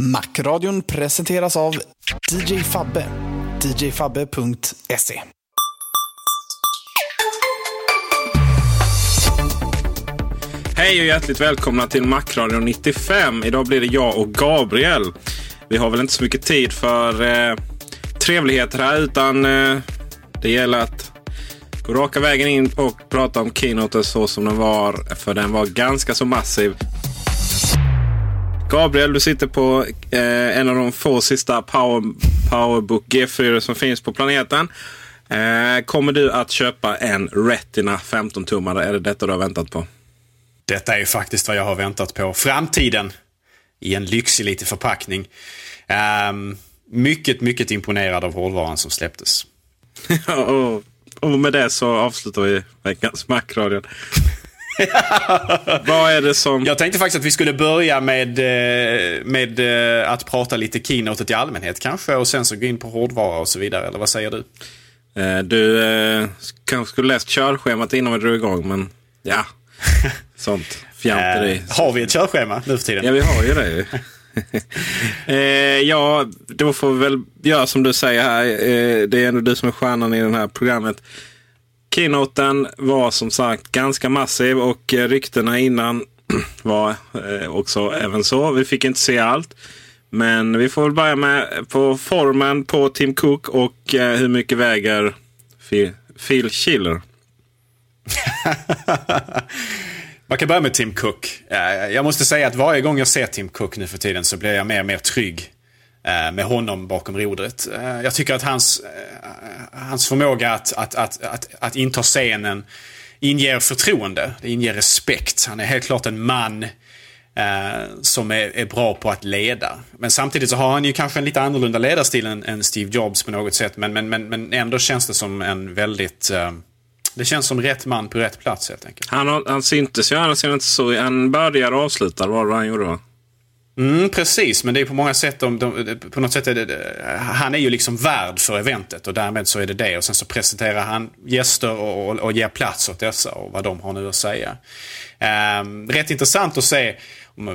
Macradion presenteras av DJ Fabbe. djfabbe.se Hej och hjärtligt välkomna till Macradion 95. Idag blir det jag och Gabriel. Vi har väl inte så mycket tid för eh, trevligheter här utan eh, det gäller att gå raka vägen in och prata om Keynote så som den var. För den var ganska så massiv. Gabriel, du sitter på eh, en av de få sista Power, Powerbook G4 som finns på planeten. Eh, kommer du att köpa en Retina 15-tummare? Är det detta du har väntat på? Detta är faktiskt vad jag har väntat på. Framtiden i en lyxig liten förpackning. Um, mycket, mycket imponerad av hårdvaran som släpptes. och, och med det så avslutar vi veckans Macradion. Vad är det som... Jag tänkte faktiskt att vi skulle börja med, eh, med eh, att prata lite keynotet i allmänhet kanske. Och sen så gå in på hårdvara och så vidare. Eller vad säger du? Eh, du kanske skulle läst körschemat innan vi drog igång. Men ja, sånt fjanteri. Har vi ett körschema nu för tiden? Ja, vi har ju det. ju. ja, då får vi väl göra som du säger här. Det är ändå du som är stjärnan i det här programmet. Keynoten var som sagt ganska massiv och eh, ryktena innan var eh, också även så. Vi fick inte se allt. Men vi får väl börja med på formen på Tim Cook och eh, hur mycket väger Phil, Phil Schiller. Man kan börja med Tim Cook. Jag måste säga att varje gång jag ser Tim Cook nu för tiden så blir jag mer och mer trygg Eh, med honom bakom rodret. Eh, jag tycker att hans, eh, hans förmåga att, att, att, att, att inta scenen inger förtroende. Det inger respekt. Han är helt klart en man eh, som är, är, bra på att leda. Men samtidigt så har han ju kanske en lite annorlunda ledarstil än, än Steve Jobs på något sätt. Men, men, men, men ändå känns det som en väldigt... Eh, det känns som rätt man på rätt plats helt enkelt. Han, han syntes ju annars inte så. Han började avslutar var det han gjorde va? Mm, precis, men det är på många sätt, de, de, på något sätt är det, han är ju liksom värd för eventet och därmed så är det det. Och sen så presenterar han gäster och, och, och ger plats åt dessa och vad de har nu att säga. Um, rätt intressant att se,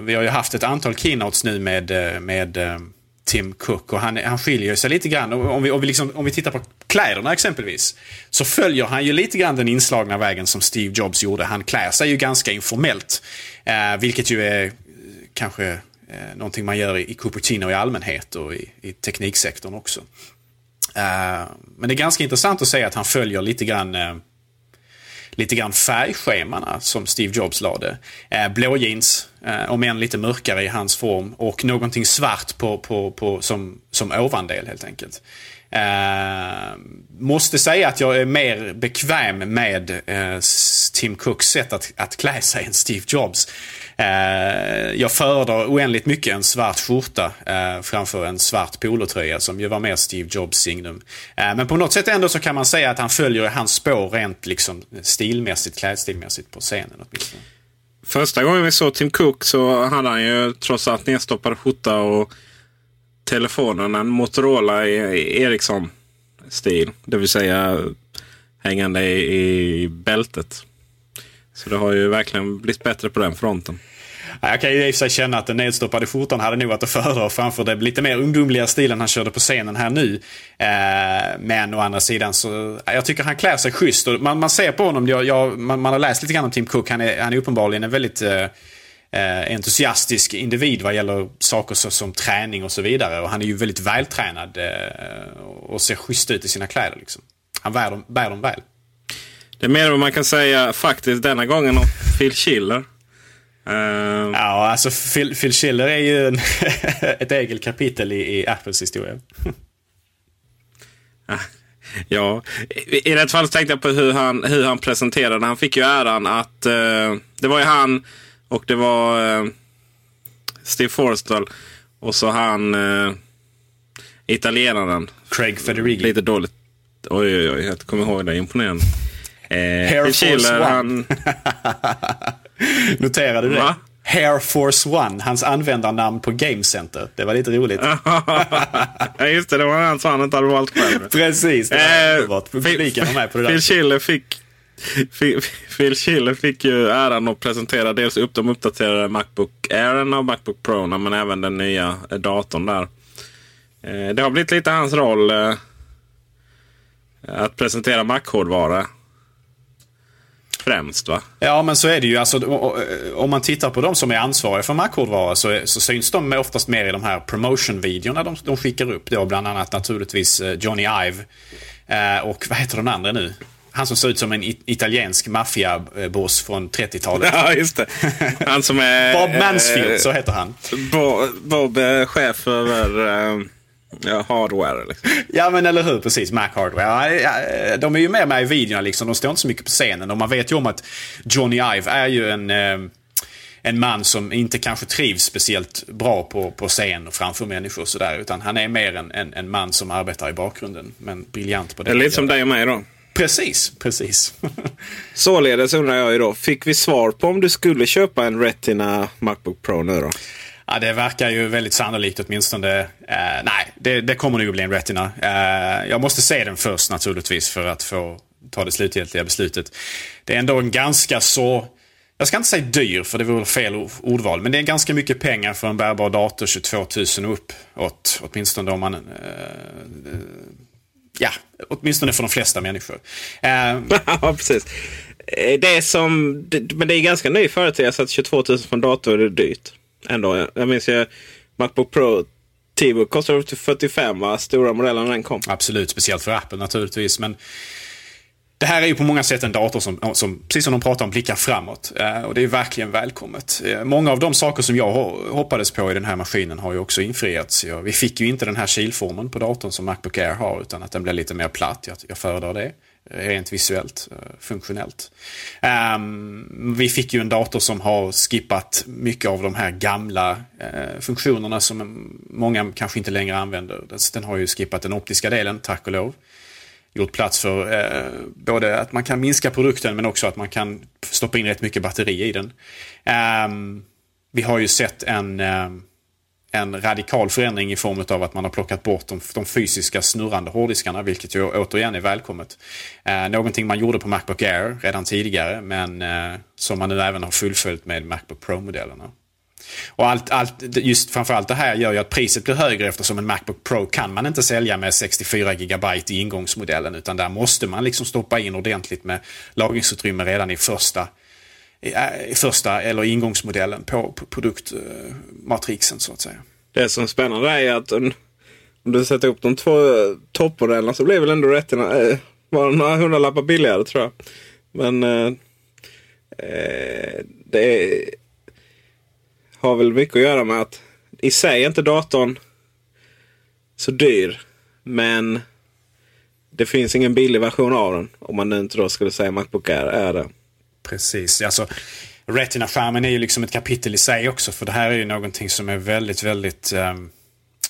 vi har ju haft ett antal keynotes nu med, eh, med eh, Tim Cook och han, han skiljer sig lite grann. Om vi, om, vi liksom, om vi tittar på kläderna exempelvis. Så följer han ju lite grann den inslagna vägen som Steve Jobs gjorde. Han klär sig ju ganska informellt. Eh, vilket ju är kanske eh, någonting man gör i, i Cupertino i allmänhet och i, i tekniksektorn också. Uh, men det är ganska intressant att se att han följer lite grann uh, lite grann färgschemana som Steve Jobs lade. Uh, blå jeans, om än lite mörkare i hans form och någonting svart på, på, på, som, som ovandel helt enkelt. Måste säga att jag är mer bekväm med Tim Cooks sätt att, att klä sig än Steve Jobs. Eh, jag föredrar oändligt mycket en svart skjorta eh, framför en svart polotröja som ju var mer Steve Jobs signum. Eh, men på något sätt ändå så kan man säga att han följer hans spår rent liksom stilmässigt, klädstilmässigt på scenen åtminstone. Första gången vi såg Tim Cook så hade han ju trots allt nedstoppad skjorta och telefonen en Motorola i Ericsson-stil. Det vill säga hängande i, i bältet. Så det har ju verkligen blivit bättre på den fronten. Jag kan ju i och för sig känna att den nedstoppade skjortan hade nog varit att föredra framför den lite mer ungdomliga stilen han körde på scenen här nu. Eh, men å andra sidan så, jag tycker han klär sig schysst. Och man, man ser på honom, jag, jag, man, man, har läst lite grann om Tim Cook, han är, han är uppenbarligen en väldigt eh, eh entusiastisk individ vad gäller saker så, som träning och så vidare. Och han är ju väldigt vältränad eh, och ser schysst ut i sina kläder. Liksom. Han bär dem, bär dem väl. Det är mer vad man kan säga faktiskt denna gången om Phil Schiller. Uh... Ja, alltså Phil, Phil Schiller är ju en ett eget kapitel i, i Apples historia. ja, i, i fall tänkte jag på hur han, hur han presenterade. Han fick ju äran att uh, det var ju han och det var uh, Steve Forstall och så han italienaren. Craig Federighi. Lite dåligt. Oj, oj, oj. Jag kommer ihåg det. Imponerande. Eh, Air Force Chile, One. Han... Noterade du det? Va? Hair Force One, hans användarnamn på Game Center. Det var lite roligt. ja, just det. Det var han som han inte hade valt själv. Precis, det var eh, underbart. Publiken var med på det där. Phil Schiller fick, Phil Schiller fick ju äran att presentera dels upp de uppdaterade Macbook Air och Macbook Pro men även den nya datorn där. Eh, det har blivit lite hans roll eh, att presentera Mac-hårdvara främst va? Ja men så är det ju. Alltså, om man tittar på de som är ansvariga för Mac-hårdvara så, så syns de oftast mer i de här promotion-videorna de, de skickar upp. Då, bland annat naturligtvis eh, Johnny Ive. Eh, och vad heter den andra nu? Han som ser ut som en italiensk maffiaboss från 30-talet. Ja, just det. Han som är... Bob Mansfield, så heter han. Bob, Bob chef över... Ja, hardware liksom. Ja men eller hur, precis. Mac Hardware. de är ju med med i videorna liksom. De står inte så mycket på scenen. Och man vet ju om att Johnny Ive är ju en, eh, en man som inte kanske trivs speciellt bra på, på scen och framför människor och sådär. Utan han är mer en, en, en, man som arbetar i bakgrunden. Men briljant på det. Det lite som dig och mig då. Precis, precis. Således undrar jag ju då, fick vi svar på om du skulle köpa en Retina Macbook Pro nu då? Ja, det verkar ju väldigt sannolikt åtminstone. Eh, nej, det, det kommer nog att bli en Retina. Eh, jag måste se den först naturligtvis för att få ta det slutgiltiga beslutet. Det är ändå en ganska så, jag ska inte säga dyr för det vore fel ordval, men det är ganska mycket pengar för en bärbar dator 22 000 och uppåt. Åtminstone om man eh, ja, åtminstone för de flesta människor. Eh, ja, precis. Eh, det är som, men det är ganska ny företeelse att 22 000 för en dator är dyrt ändå. Jag minns ju Macbook Pro T-Book kostade upp till 45 va? Stora modellen när den kom. Absolut, speciellt för Apple naturligtvis. Men det här är ju på många sätt en dator som, som precis som de pratar om, blickar framåt. Eh, och det är verkligen välkommet. Eh, många av de saker som jag hoppades på i den här maskinen har ju också infriats. Vi fick ju inte den här kilformen på datorn som Macbook Air har, utan att den blir lite mer platt. Jag, jag föredrar det Eh, rent visuellt, eh, funktionellt. Um, vi fick ju en dator som har skippat mycket av de här gamla uh, funktionerna som många kanske inte längre använder. Den har ju skippat den optiska delen, tack och lov. Gjort plats för uh, både att man kan minska produkten men också att man kan stoppa in rätt mycket batteri i den. Um, vi har ju sett en um, en radikal förändring i form av att man har plockat bort de, de fysiska snurrande hårddiskarna, vilket ju återigen är välkommet. Eh, någonting man gjorde på Macbook Air redan tidigare, men eh, som man nu även har fullföljt med Macbook Pro-modellerna. Och allt, allt, just framförallt det här gör ju att priset blir högre eftersom en Macbook Pro kan man inte sälja med 64 GB i ingångsmodellen utan där måste man liksom stoppa in ordentligt med lagringsutrymme redan i första Eh, första eller ingångsmodellen på, produktmatrixen så att säga. Det som är spännande är att om du sätter upp de två eh, toppmodellerna så blir väl ändå rätterna eh, bara några hundralappar billigare tror jag. Men eh, det har väl mycket att göra med att i sig är inte datorn så dyr. Men det finns ingen billig version av den. Om man nu inte då skulle säga Macbook Air är det. Precis. Alltså, Retina-skärmen är ju liksom ett kapitel i sig också. För det här är ju någonting som är väldigt, väldigt eh,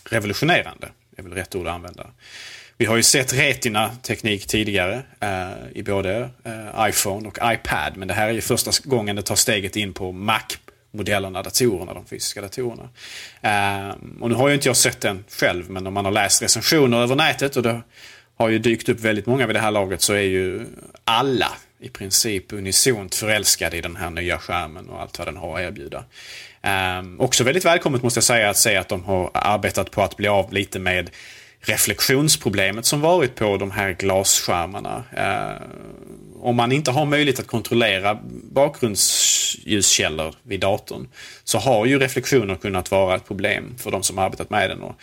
revolutionerande. Det är väl rätt ord att använda. Vi har ju sett Retina-teknik tidigare eh, i både eh, iPhone och iPad. Men det här är ju första gången det tar steget in på Mac-modellerna, datorerna, de fysiska datorerna. Ehm, och nu har ju inte jag sett den själv, men om man har läst recensioner över nätet och det har ju dykt upp väldigt många vid det här laget så är ju alla i princip unisont förälskade i den här nya skärmen och allt vad den har att erbjuda. Um, också väldigt välkommet måste jag säga att se att de har arbetat på att bli av lite med reflektionsproblemet som varit på de här glasskärmarna. Uh, om man inte har möjlighet att kontrollera bakgrundsljuskällor vid datorn så har ju reflektioner kunnat vara ett problem för de som arbetat med den. Och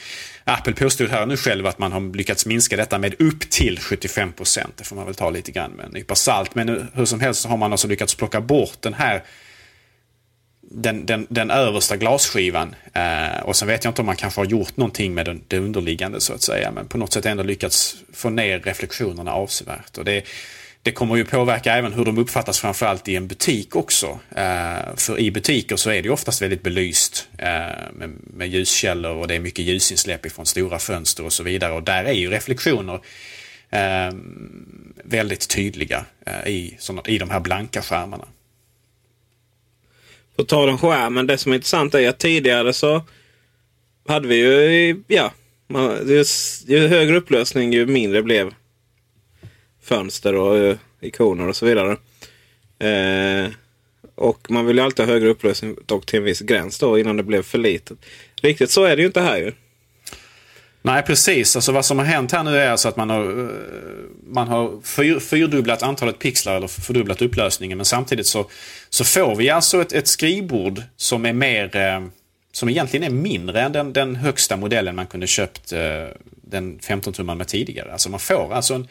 Apple påstod här nu själv att man har lyckats minska detta med upp till 75 Det får man väl ta lite grann med en nypa salt. Men hur som helst så har man alltså lyckats plocka bort den här den, den, den översta glasskivan. Eh, och sen vet jag inte om man kanske har gjort någonting med den, det underliggande så att säga. Men på något sätt ändå lyckats få ner reflektionerna avsevärt. Och det, det kommer ju påverka även hur de uppfattas framförallt i en butik också. Eh, för i butiker så är det oftast väldigt belyst eh, med, med ljuskällor och det är mycket ljusinsläpp ifrån stora fönster och så vidare. Och där är ju reflektioner eh, väldigt tydliga eh, i, såna, i de här blanka skärmarna. På tal om skärmen, det som är intressant är att tidigare så hade vi ju, ja, ju, ju högre upplösning ju mindre blev fönster och eh, ikoner och så vidare. Eh, och man vill ju alltid ha högre upplösning dock till en viss gräns då innan det blev för litet. Riktigt så är det ju inte här ju. Nej precis, alltså vad som har hänt här nu är alltså att man har, eh, man har fyr, fyrdubblat antalet pixlar eller fördubblat upplösningen. Men samtidigt så, så får vi alltså ett, ett skrivbord som är mer eh, som egentligen är mindre än den, den högsta modellen man kunde köpt eh, den 15-tummaren med tidigare. Alltså man får alltså en,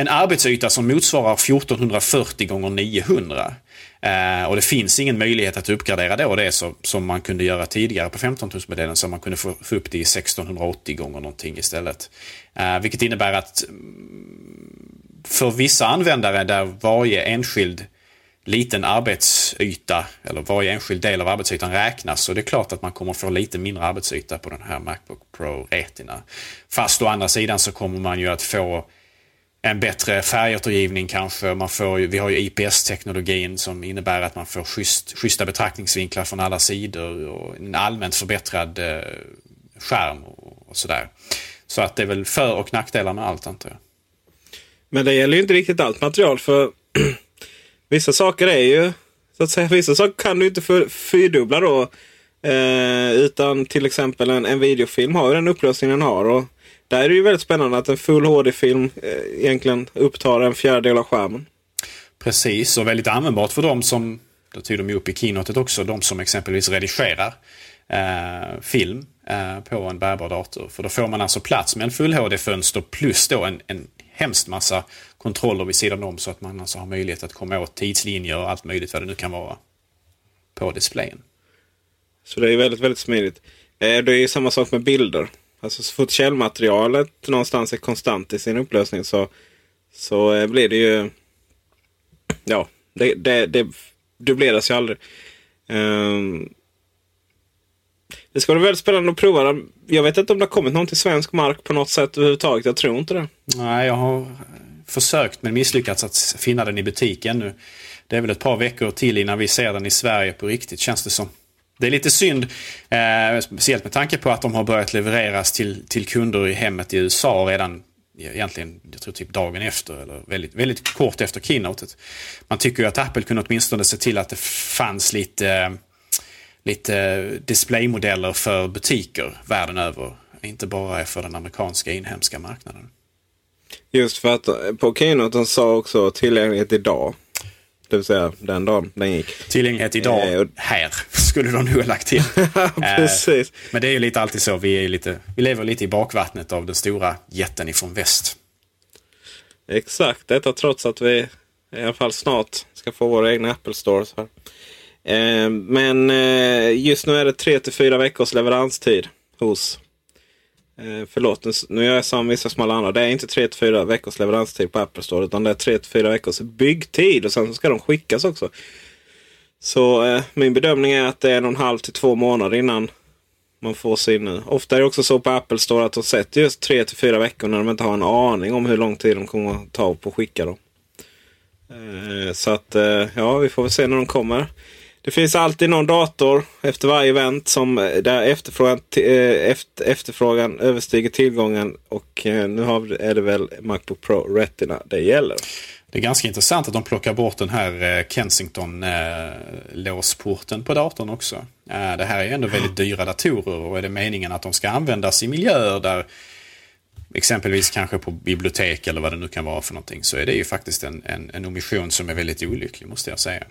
en arbetsyta som motsvarar 1440 gånger 900. Eh, och det finns ingen möjlighet att uppgradera då det så, som man kunde göra tidigare på 15-tumsmodellen så man kunde få, få, upp det i 1680 gånger någonting istället. Eh, vilket innebär att mm, för vissa användare där varje enskild liten arbetsyta eller varje enskild del av arbetsytan räknas så det är klart att man kommer få lite mindre arbetsyta på den här Macbook Pro Retina. Fast å andra sidan så kommer man ju att få en bättre färgåtergivning kanske. Man får, vi har ju IPS-teknologin som innebär att man får schysst, schyssta betraktningsvinklar från alla sidor och en allmänt förbättrad eh, skärm och, och sådär. Så att det är väl för och nackdelar med allt antar jag. Men det gäller ju inte riktigt allt material för vissa saker är ju så att säga, vissa saker kan du inte för, fyrdubbla då. Eh, utan till exempel en, en videofilm har ju den upplösning den har. Och där är det ju väldigt spännande att en full HD-film eh, egentligen upptar en fjärdedel av skärmen. Precis, och väldigt användbart för dem som, det tog de ju upp i keynotet också, de som exempelvis redigerar eh, film eh, på en bärbar dator. För då får man alltså plats med en full HD-fönster plus då en, en hemskt massa kontroller vid sidan om så att man alltså har möjlighet att komma åt tidslinjer och allt möjligt vad det nu kan vara på displayen. Så det är väldigt, väldigt smidigt. Eh, det är samma sak med bilder. Alltså så fort källmaterialet någonstans är konstant i sin upplösning så, så eh, blir det ju... Ja, det, det, det dubbleras ju aldrig. Um, det ska bli väldigt spännande att prova. den. Jag vet inte om det har kommit någon till svensk mark på något sätt överhuvudtaget. Jag tror inte det. Nej, jag har försökt men misslyckats att finna den i butiken nu. Det är väl ett par veckor till innan vi ser den i Sverige på riktigt känns det som. Det är lite synd, eh, speciellt med tanke på att de har börjat levereras till, till kunder i hemmet i USA redan egentligen, jag tror typ dagen efter eller väldigt, väldigt kort efter keynotet. Man tycker ju att Apple kunde åtminstone se till att det fanns lite, eh, lite displaymodeller för butiker världen över. Inte bara för den amerikanska inhemska marknaden. Just för att eh, på keynoten sa också tillgänglighet idag. Det vill säga den dagen den gick. Tillgänglighet idag, eh, här, skulle de nog ha lagt till. Precis. Eh, men det är ju lite alltid så. Vi, är lite, vi lever lite i bakvattnet av den stora jätten ifrån väst. Exakt, detta trots att vi i alla fall snart ska få våra egna Apple Stores. Här. Eh, men eh, just nu är det 3 till 4 veckors leveranstid hos Eh, förlåt, nu gör jag som vissa smala andra. Det är inte 3-4 veckors leveranstid på Apple Store. Utan det är 3-4 veckors byggtid. Och sen ska de skickas också. Så eh, min bedömning är att det är en och en halv till två månader innan man får sin. Eh, ofta är det också så på Apple Store att de sätter just 3-4 veckor när de inte har en aning om hur lång tid de kommer att ta på att skicka dem. Eh, så att eh, ja, vi får väl se när de kommer. Det finns alltid någon dator efter varje event som eh, där efterfrågan, eh, efter, efterfrågan överstiger tillgången. Och eh, nu har, är det väl Macbook Pro Retina det gäller. Det är ganska intressant att de plockar bort den här Kensington-låsporten på datorn också. Det här är ju ändå väldigt dyra datorer och är det meningen att de ska användas i miljöer där exempelvis kanske på bibliotek eller vad det nu kan vara för någonting så är det ju faktiskt en, en, en omission som är väldigt olycklig måste jag säga.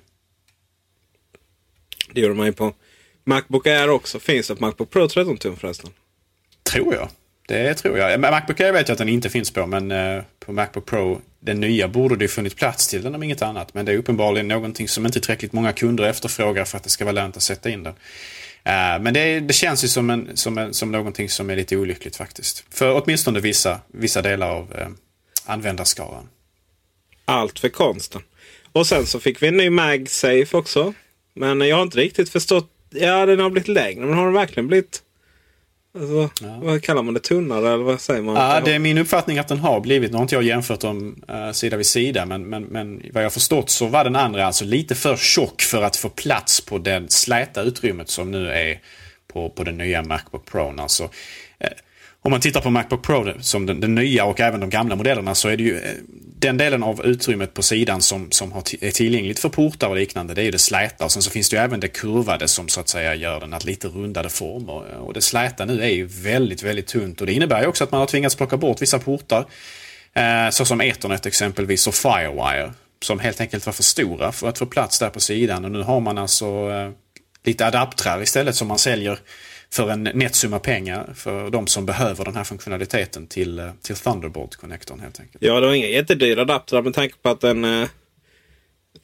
Det gör man ju på Macbook Air också. Finns det på Macbook Pro 13 tum förresten? Tror jag. Det tror jag. Macbook Air vet jag att den inte finns på men uh, på Macbook Pro, den nya, borde det funnits plats till den om inget annat. Men det är uppenbarligen någonting som inte tillräckligt många kunder efterfrågar för att det ska vara lönt att sätta in den. Uh, men det, det, känns ju som, en, som, en, som någonting som är lite olyckligt faktiskt. För åtminstone vissa, vissa delar av uh, användarskaran. Allt för konsten. Och sen så fick vi en ny MagSafe också. Men jag har inte riktigt förstått. Ja, den har blivit längre. Men har den verkligen blivit... Alltså, ja. Vad kallar man det? Tunnare eller vad säger man? Ja, det är min uppfattning att den har blivit. Nu har inte jag jämfört dem uh, sida vid sida. Men, men, men vad jag förstått så var den andra alltså lite för tjock för att få plats på det släta utrymmet som nu är på, på den nya Macbook Pro. Alltså, uh, om man tittar på Macbook Pro som den, den, nya och även de gamla modellerna så är det ju eh, den delen av utrymmet på sidan som, som har är tillgängligt för portar och liknande, det är ju det släta. Och sen så finns det ju även det kurvade som så att säga gör den att lite rundade former. Eh, och det släta nu är ju väldigt, väldigt tunt och det innebär ju också att man har tvingats plocka bort vissa portar. Eh, såsom Ethernet exempelvis och Firewire. Som helt enkelt var för stora för att få plats där på sidan. Och nu har man alltså eh, lite adaptrar istället som man säljer för en nätsumma pengar för de som behöver den här funktionaliteten till, eh, till Thunderbolt-connektorn helt enkelt. Ja, det var inga jättedyra adaptrar med tanke på att en eh,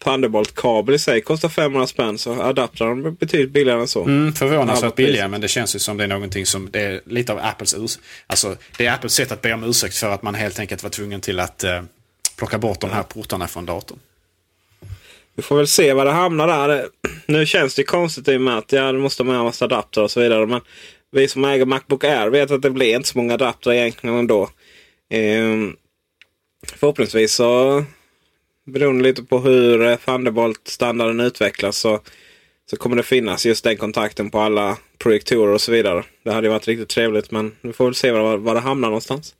Thunderbolt-kabel i sig kostar 500 spänn. Så adaptrarna är betydligt billigare än så. Mm, förvånansvärt billiga men det känns ju som det är någonting som det är lite av Apples Alltså det är Apples sätt att be om ursäkt för att man helt enkelt var tvungen till att eh, plocka bort de här portarna från datorn. Vi får väl se var det hamnar där. Nu känns det konstigt i och med att ja, måste ha med en massa adapter och så vidare. Men vi som äger Macbook Air vet att det blir inte så många adapter egentligen ändå. Ehm, förhoppningsvis så beroende lite på hur eh, Thunderbolt-standarden utvecklas så, så kommer det finnas just den kontakten på alla projektorer och så vidare. Det hade varit riktigt trevligt men vi får väl se var, var det hamnar någonstans.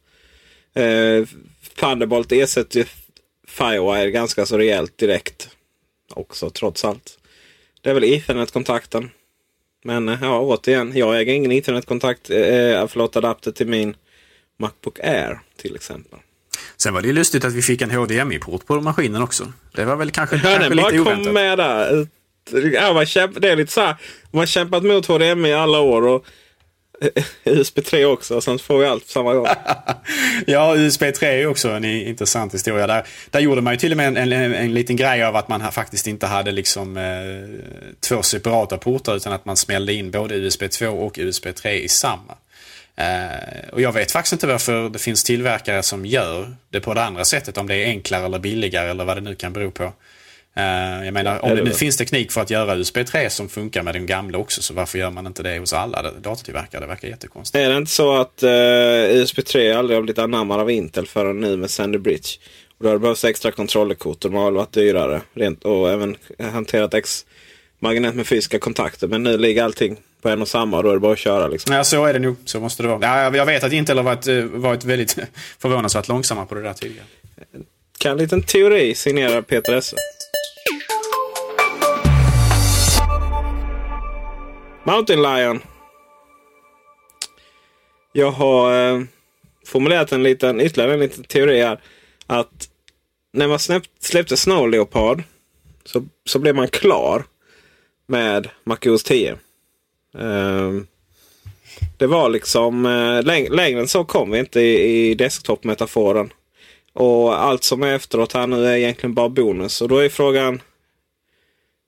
Eh, Thunderbolt ersätter ju Firewire ganska så rejält direkt också trots allt. Det är väl Ethernet-kontakten. Men eh, ja, återigen, jag äger ingen Ethernet-kontakt, eh, förlåt, adapter till min Macbook Air till exempel. Sen var det ju lustigt att vi fick en HDMI-port på maskinen också. Det var väl kanske, ja, kanske lite oväntat. kom med där. Ja, man kämp, det är lite så här, man har kämpat mot HDMI i alla år. Och USB 3 också, sen får vi allt på samma gång. ja, USB 3 är också en intressant historia. Där, där gjorde man ju till och med en, en, en liten grej av att man faktiskt inte hade liksom eh, två separata portar utan att man smällde in både USB 2 och USB 3 i samma. Eh, och jag vet faktiskt inte varför det finns tillverkare som gör det på det andra sättet. Om det är enklare eller billigare eller vad det nu kan bero på. Uh, jag menar, om det nu finns teknik för att göra USB 3 som funkar med den gamla också, så varför gör man inte det hos alla datortillverkare? Det verkar jättekonstigt. Är det inte så att uh, USB 3 aldrig har blivit anammad av Intel förrän nu med Sandy Bridge? Och då har det behövts extra kontrollerkort och de har varit dyrare. Rent, och även hanterat X magnet med fysiska kontakter. Men nu ligger allting på en och samma och då är det bara att köra. Liksom. Ja, så är det nog. Så måste det vara. Ja, jag vet att Intel har varit, eh, varit väldigt förvånansvärt långsamma på det där tidigare. Kan en liten teori signera Peter Esse. Mountain Lion. Jag har eh, formulerat en liten, ytterligare en liten teori här. Att när man släppte Snow Leopard så, så blev man klar med MacOS 10. Eh, det var liksom eh, läng längre än så kom vi inte i, i desktop-metaforen. Och allt som är efteråt här nu är egentligen bara bonus. Och då är frågan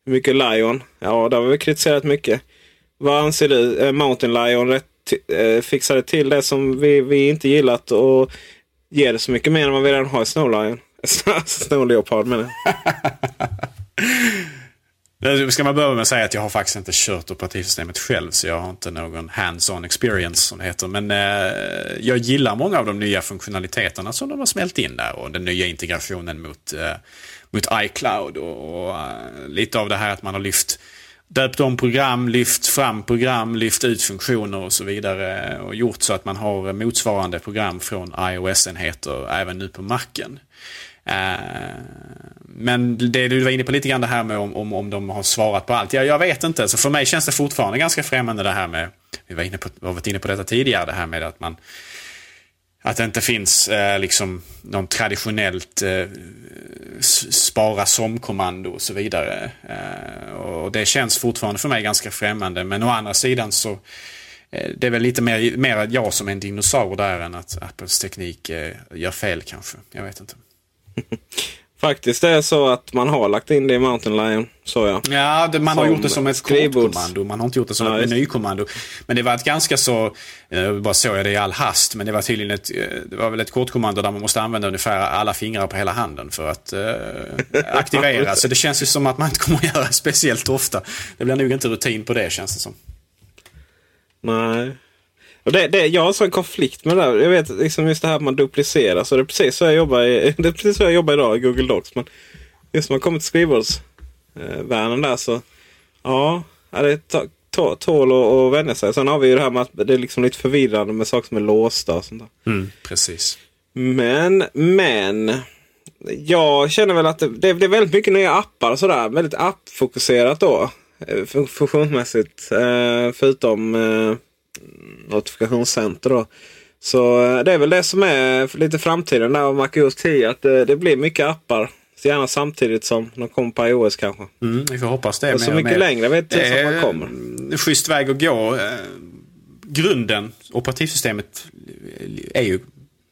hur mycket Lion? Ja, det har vi kritiserat mycket. Vad anser du? Mountain Lion rätt, eh, fixade till det som vi, vi inte gillat och ger det så mycket mer än vad vi redan har i Snow Lion. Snow Leopard menar jag. Ska man börja med att säga att jag har faktiskt inte kört operativsystemet själv så jag har inte någon hands-on experience som det heter. Men eh, jag gillar många av de nya funktionaliteterna som de har smält in där och den nya integrationen mot, eh, mot iCloud och, och uh, lite av det här att man har lyft döpt om program, lyft fram program, lyft ut funktioner och så vidare. Och gjort så att man har motsvarande program från iOS-enheter även nu på Macen. Eh, men det du var inne på lite grann det här med om, om, om de har svarat på allt. Jag, jag vet inte. Så för mig känns det fortfarande ganska främmande det här med, vi var inne på, vi har varit inne på detta tidigare, det här med att man att det inte finns eh, liksom någon traditionellt eh, spara som-kommando och så vidare. Eh, och det känns fortfarande för mig ganska främmande. Men å andra sidan så eh, det är väl lite mer, mer jag som är en dinosaur där än att Apples teknik eh, gör fel kanske. Jag vet inte. Faktiskt det är så att man har lagt in det i Mountain Lion. Så ja. Ja, det, man som har gjort det som ett kortkommando. Man har inte gjort det som ja, ett menykommando. Men det var ett ganska så, jag bara såg jag det i all hast, men det var tydligen ett, det var väl ett kortkommando där man måste använda ungefär alla fingrar på hela handen för att uh, aktivera. så det känns ju som att man inte kommer att göra speciellt ofta. Det blir nog inte rutin på det känns det som. Nej. Och det, det, jag har så en konflikt med det där. Jag vet liksom just det här att man duplicerar. Så det är precis så jag jobbar, i, det är precis så jag jobbar idag i Google Docs. Men just när man kommer till skrivbordsvärlden där så ja, det tål att vänja sig. Sen har vi ju det här med att det är liksom lite förvirrande med saker som är låsta och sånt där. Mm, precis. Men, men. Jag känner väl att det, det, det är väldigt mycket nya appar och sådär. Väldigt appfokuserat då. Eh, funktionsmässigt. Eh, förutom eh, notifikationscenter. Då. Så eh, det är väl det som är lite framtiden där av MacOS 10. Att det, det blir mycket appar. Så gärna samtidigt som de kommer på iOS kanske. Mm, vi får hoppas det. Och så mycket längre vet inte att man kommer. Schysst väg att gå. Eh, grunden, operativsystemet, är ju,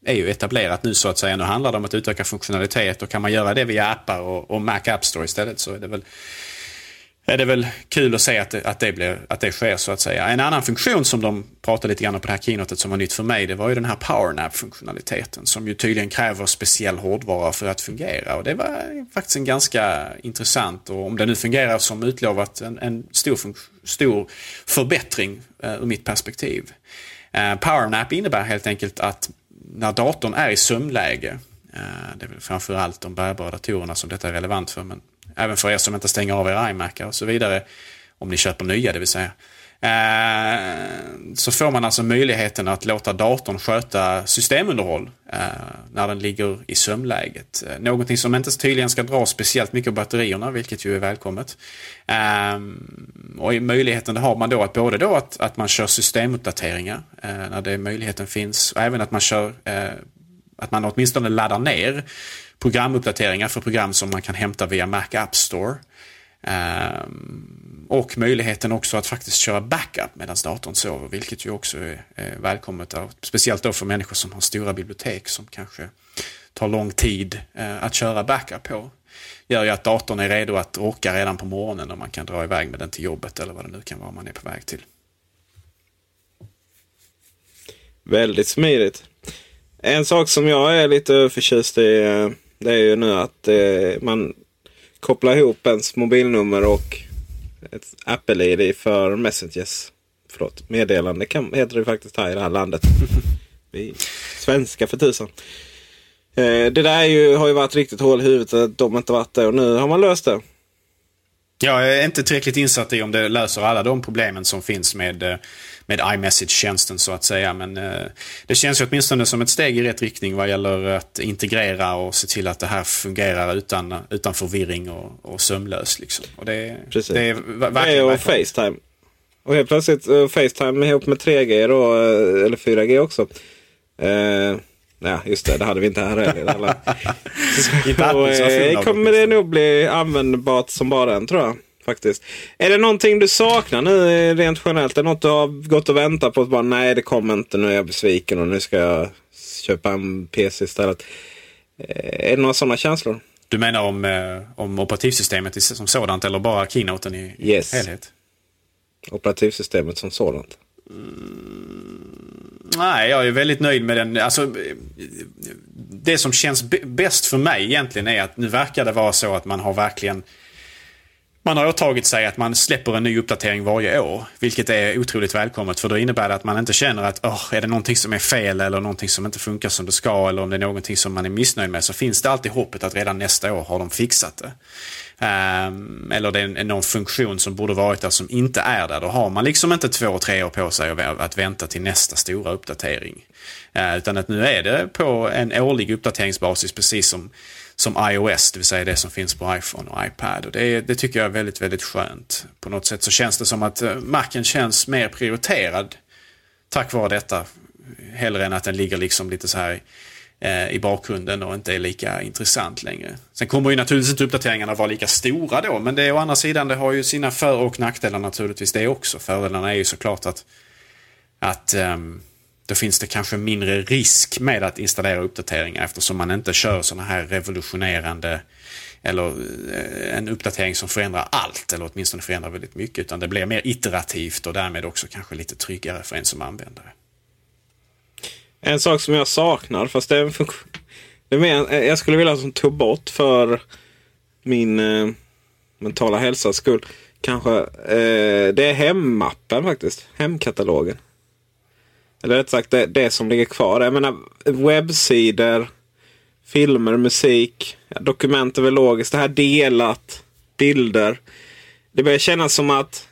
är ju etablerat nu så att säga. Nu handlar det om att utöka funktionalitet och kan man göra det via appar och, och Mac App Store istället så är det väl är det väl kul att se att det, att, det blir, att det sker så att säga. En annan funktion som de pratade lite grann om på det här keynotet som var nytt för mig, det var ju den här PowerNap-funktionaliteten som ju tydligen kräver speciell hårdvara för att fungera. Och det var faktiskt en ganska intressant och om det nu fungerar som utlovat en, en stor, stor förbättring eh, ur mitt perspektiv. Eh, PowerNap innebär helt enkelt att när datorn är i sömnläge, eh, det är väl framförallt de bärbara datorerna som detta är relevant för, men Även för er som inte stänger av era iMacar och så vidare. Om ni köper nya det vill säga. Eh, så får man alltså möjligheten att låta datorn sköta systemunderhåll eh, när den ligger i sömnläget. Eh, någonting som inte tydligen ska dra speciellt mycket av batterierna, vilket ju är välkommet. Och möjligheten har man då att både då att, att man kör systemuppdateringar när det möjligheten finns och även att man kör att man åtminstone laddar ner programuppdateringar för program som man kan hämta via Mac App Store. Ehm, och möjligheten också att faktiskt köra backup medan datorn sover, vilket ju också är, välkommet. Speciellt då för människor som har stora bibliotek som kanske tar lång tid eh, att köra backup på. Gör ju att datorn är redo att rocka redan på morgonen och man kan dra iväg med den till jobbet eller vad det nu kan vara man är på väg till. Väldigt smidigt. En sak som jag är lite förtjust i eh, det är ju nu att eh, man kopplar ihop ens mobilnummer och ett Apple-ID för Messages. Förlåt, meddelande kan, heter det faktiskt här i det här landet. Vi svenska för tusan. Eh, det där ju, har ju varit riktigt hål i huvudet att de inte varit det och nu har man löst det. Jag är inte tillräckligt insatt i om det löser alla de problemen som finns med eh, med iMessage-tjänsten så att säga. Men eh, det känns ju åtminstone som ett steg i rätt riktning vad gäller att integrera och se till att det här fungerar utan, utan förvirring och, och sömlöst. Liksom. Och det, Precis. det är verkligen... Och Facetime. Och helt plötsligt uh, Facetime ihop med 3G då, eller 4G också. Uh, Ja, just det. Det hade vi inte här heller. så, kommer det nog bli användbart som bara den tror jag faktiskt. Är det någonting du saknar nu eh, rent generellt? Är det något du har gått och väntat på? Att bara, nej, det kommer inte. Nu är jag besviken och nu ska jag köpa en PC istället. Eh, är det några sådana känslor? Du menar om, eh, om operativsystemet som sådant eller bara keynoten i yes. helhet? Operativsystemet som sådant. Mm, nej, jag är väldigt nöjd med den. Alltså, det som känns bäst för mig egentligen är att nu verkar det vara så att man har verkligen man har åtagit sig att man släpper en ny uppdatering varje år. Vilket är otroligt välkommet för då innebär det att man inte känner att oh, är det någonting som är fel eller någonting som inte funkar som det ska eller om det är någonting som man är missnöjd med så finns det alltid hoppet att redan nästa år har de fixat det. Um, eller det är någon funktion som borde varit där som inte är där. Då har man liksom inte två, tre år på sig att vänta till nästa stora uppdatering. Uh, utan att nu är det på en årlig uppdateringsbasis precis som, som iOS, det vill säga det som finns på iPhone och iPad. Och det, det tycker jag är väldigt, väldigt skönt. På något sätt så känns det som att eh, Macen känns mer prioriterad tack vare detta. Hellre än att den ligger liksom lite så här Eh, i bakgrunden och inte är lika intressant längre. Sen kommer ju naturligtvis inte uppdateringarna vara lika stora då, men det är å andra sidan, det har ju sina för och nackdelar naturligtvis det också. Fördelarna är ju såklart att, att um, då finns det kanske mindre risk med att installera uppdateringar eftersom man inte kör sådana här revolutionerande eller eh, en uppdatering som förändrar allt eller åtminstone förändrar väldigt mycket utan det blir mer iterativt och därmed också kanske lite tryggare för en som användare. En sak som jag saknar, fast det är en funktion. Det är mer, jag skulle vilja som tog bort för min eh, mentala hälsas skull. Kanske. Eh, det är hemmappen faktiskt. Hemkatalogen. Eller rätt sagt det, det som ligger kvar. Jag menar webbsidor, filmer, musik, ja, dokument är väl logiskt. Det här delat, bilder. Det börjar kännas som att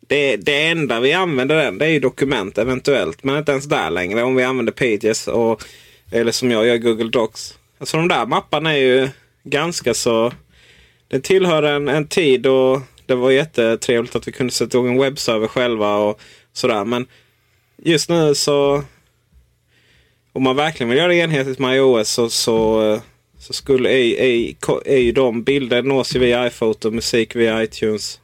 det, det enda vi använder den, det är ju dokument eventuellt. Men inte ens där längre om vi använder Pages och eller som jag gör Google Docs. Alltså de där mapparna är ju ganska så... Det tillhör en, en tid och det var jättetrevligt att vi kunde sätta igång en webbserver själva och sådär. Men just nu så... Om man verkligen vill göra det enhetligt med iOS så, så, så skulle är, är, är ju de bilder nås ju via iPhoto, musik via iTunes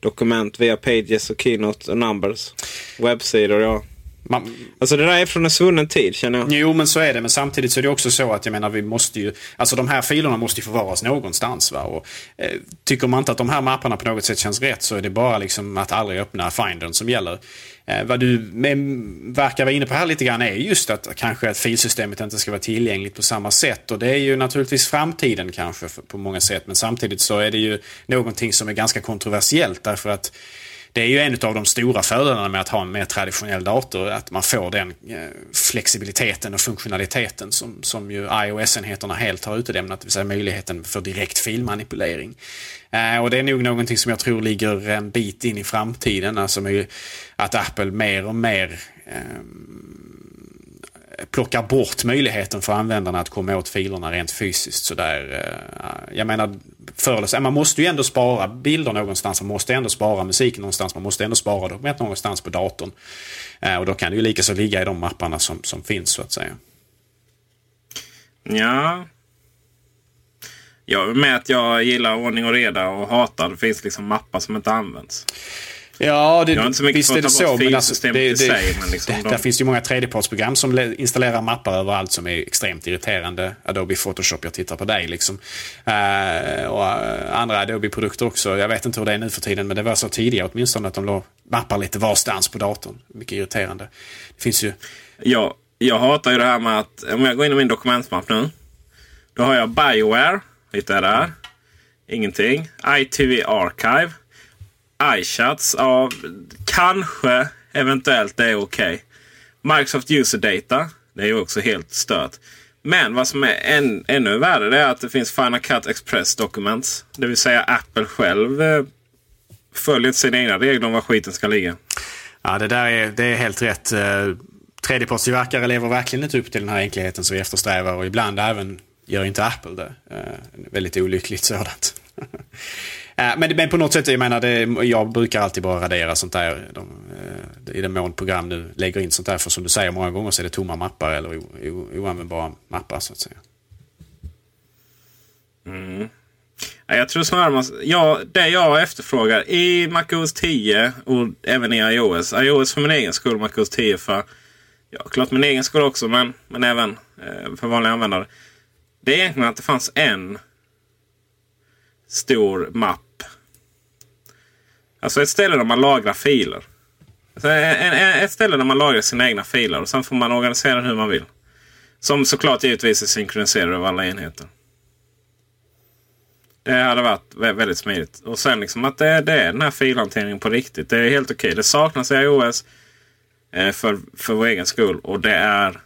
dokument via Pages och Keynote och Numbers. Webbsidor, ja. Man, alltså det där är från en svunnen tid känner jag. Jo men så är det. Men samtidigt så är det också så att jag menar vi måste ju. Alltså de här filerna måste ju förvaras någonstans. Va? Och, eh, tycker man inte att de här mapparna på något sätt känns rätt så är det bara liksom att aldrig öppna Findern som gäller. Eh, vad du med, verkar vara inne på här lite grann är just att kanske att filsystemet inte ska vara tillgängligt på samma sätt. Och det är ju naturligtvis framtiden kanske för, på många sätt. Men samtidigt så är det ju någonting som är ganska kontroversiellt därför att det är ju en av de stora fördelarna med att ha en mer traditionell dator. Att man får den eh, flexibiliteten och funktionaliteten som, som ju iOS-enheterna helt har utelämnat. Det vill säga möjligheten för direkt filmanipulering. Eh, och det är nog någonting som jag tror ligger en bit in i framtiden. Alltså att Apple mer och mer eh, plockar bort möjligheten för användarna att komma åt filerna rent fysiskt. Sådär. Jag menar, förr man måste ju ändå spara bilder någonstans, man måste ändå spara musiken någonstans, man måste ändå spara dokument någonstans på datorn. Eh, och då kan det ju lika så ligga i de mapparna som, som finns så att säga. Ja. Jag med att jag gillar ordning och reda och hatar det finns liksom mappar som inte används. Ja, det, inte så mycket visst är det så. Men alltså, det, det, sig, men liksom det, de... Där finns ju många tredjepartsprogram som installerar mappar överallt som är extremt irriterande. Adobe Photoshop, jag tittar på dig liksom. Uh, och uh, andra Adobe-produkter också. Jag vet inte hur det är nu för tiden, men det var så tidigare åtminstone att de låg mappar lite varstans på datorn. Mycket irriterande. Det finns ju... Ja, jag hatar ju det här med att om jag går in i min dokumentmapp nu. Då har jag Bioware, hittar jag där. Ingenting. ITV Archive iChats, ja, kanske eventuellt det är okej. Okay. Microsoft User Data, det är ju också helt stört. Men vad som är än, ännu värre det är att det finns Final Cut Express Documents. Det vill säga Apple själv eh, följer sina egna regler om var skiten ska ligga. Ja, det där är, det är helt rätt. Eh, Tredjepartstillverkare lever verkligen inte upp till den här enkelheten som vi eftersträvar och ibland även gör inte Apple det. Eh, väldigt olyckligt sådant. Eh, men, men på något sätt, jag menar, det, jag brukar alltid bara radera sånt där. De, eh, I den mån program nu lägger in sånt där. För som du säger, många gånger så är det tomma mappar eller o, o, oanvändbara mappar så att säga. Mm. Jag tror snarare man, ja, det jag efterfrågar i MacOS 10 och även i iOS. iOS för min egen skull, MacOS 10 för ja, klart min egen skull också, men, men även eh, för vanliga användare. Det är egentligen att det fanns en stor mapp Alltså ett ställe där man lagrar filer. Alltså ett ställe där man lagrar sina egna filer och sen får man organisera den hur man vill. Som såklart givetvis är synkroniserad av alla enheter. Det hade varit väldigt smidigt. Och sen liksom att det, det är den här filhanteringen på riktigt. Det är helt okej. Okay. Det saknas i iOS eh, för, för vår egen skull. Och det är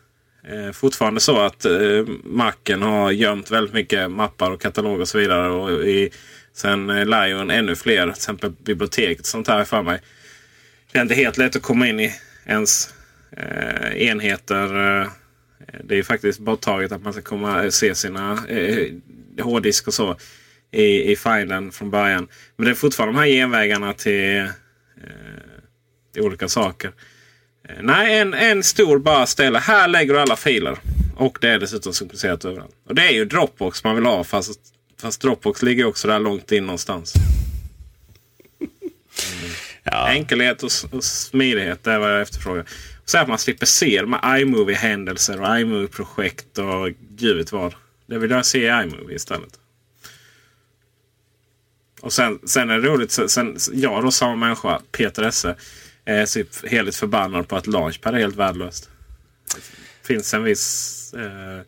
eh, fortfarande så att eh, Macen har gömt väldigt mycket mappar och kataloger och så vidare. Och i, sen eh, Lion ännu fler, till exempel biblioteket sånt här för mig. Det är inte helt lätt att komma in i ens eh, enheter. Eh. Det är faktiskt borttaget att man ska komma eh, se sina eh, hårddisk och så i, i filen från början. Men det är fortfarande de här genvägarna till, eh, till olika saker. Eh, nej, en, en stor bara ställe. Här lägger du alla filer. Och det är dessutom synkroniserat överallt. Och det är ju Dropbox man vill ha. Fast, fast Dropbox ligger också där långt in någonstans. Mm. Ja. Enkelhet och, och smidighet, det är vad jag efterfrågar. Så att man slipper se de här iMovie-händelser och iMovie-projekt och gud vet vad. Det vill jag se i iMovie istället. Och sen, sen är det roligt, sen, jag då samma människa, Peter Esse, är typ heligt förbannad på att Launchpad är helt värdelöst. Det finns en viss, eh,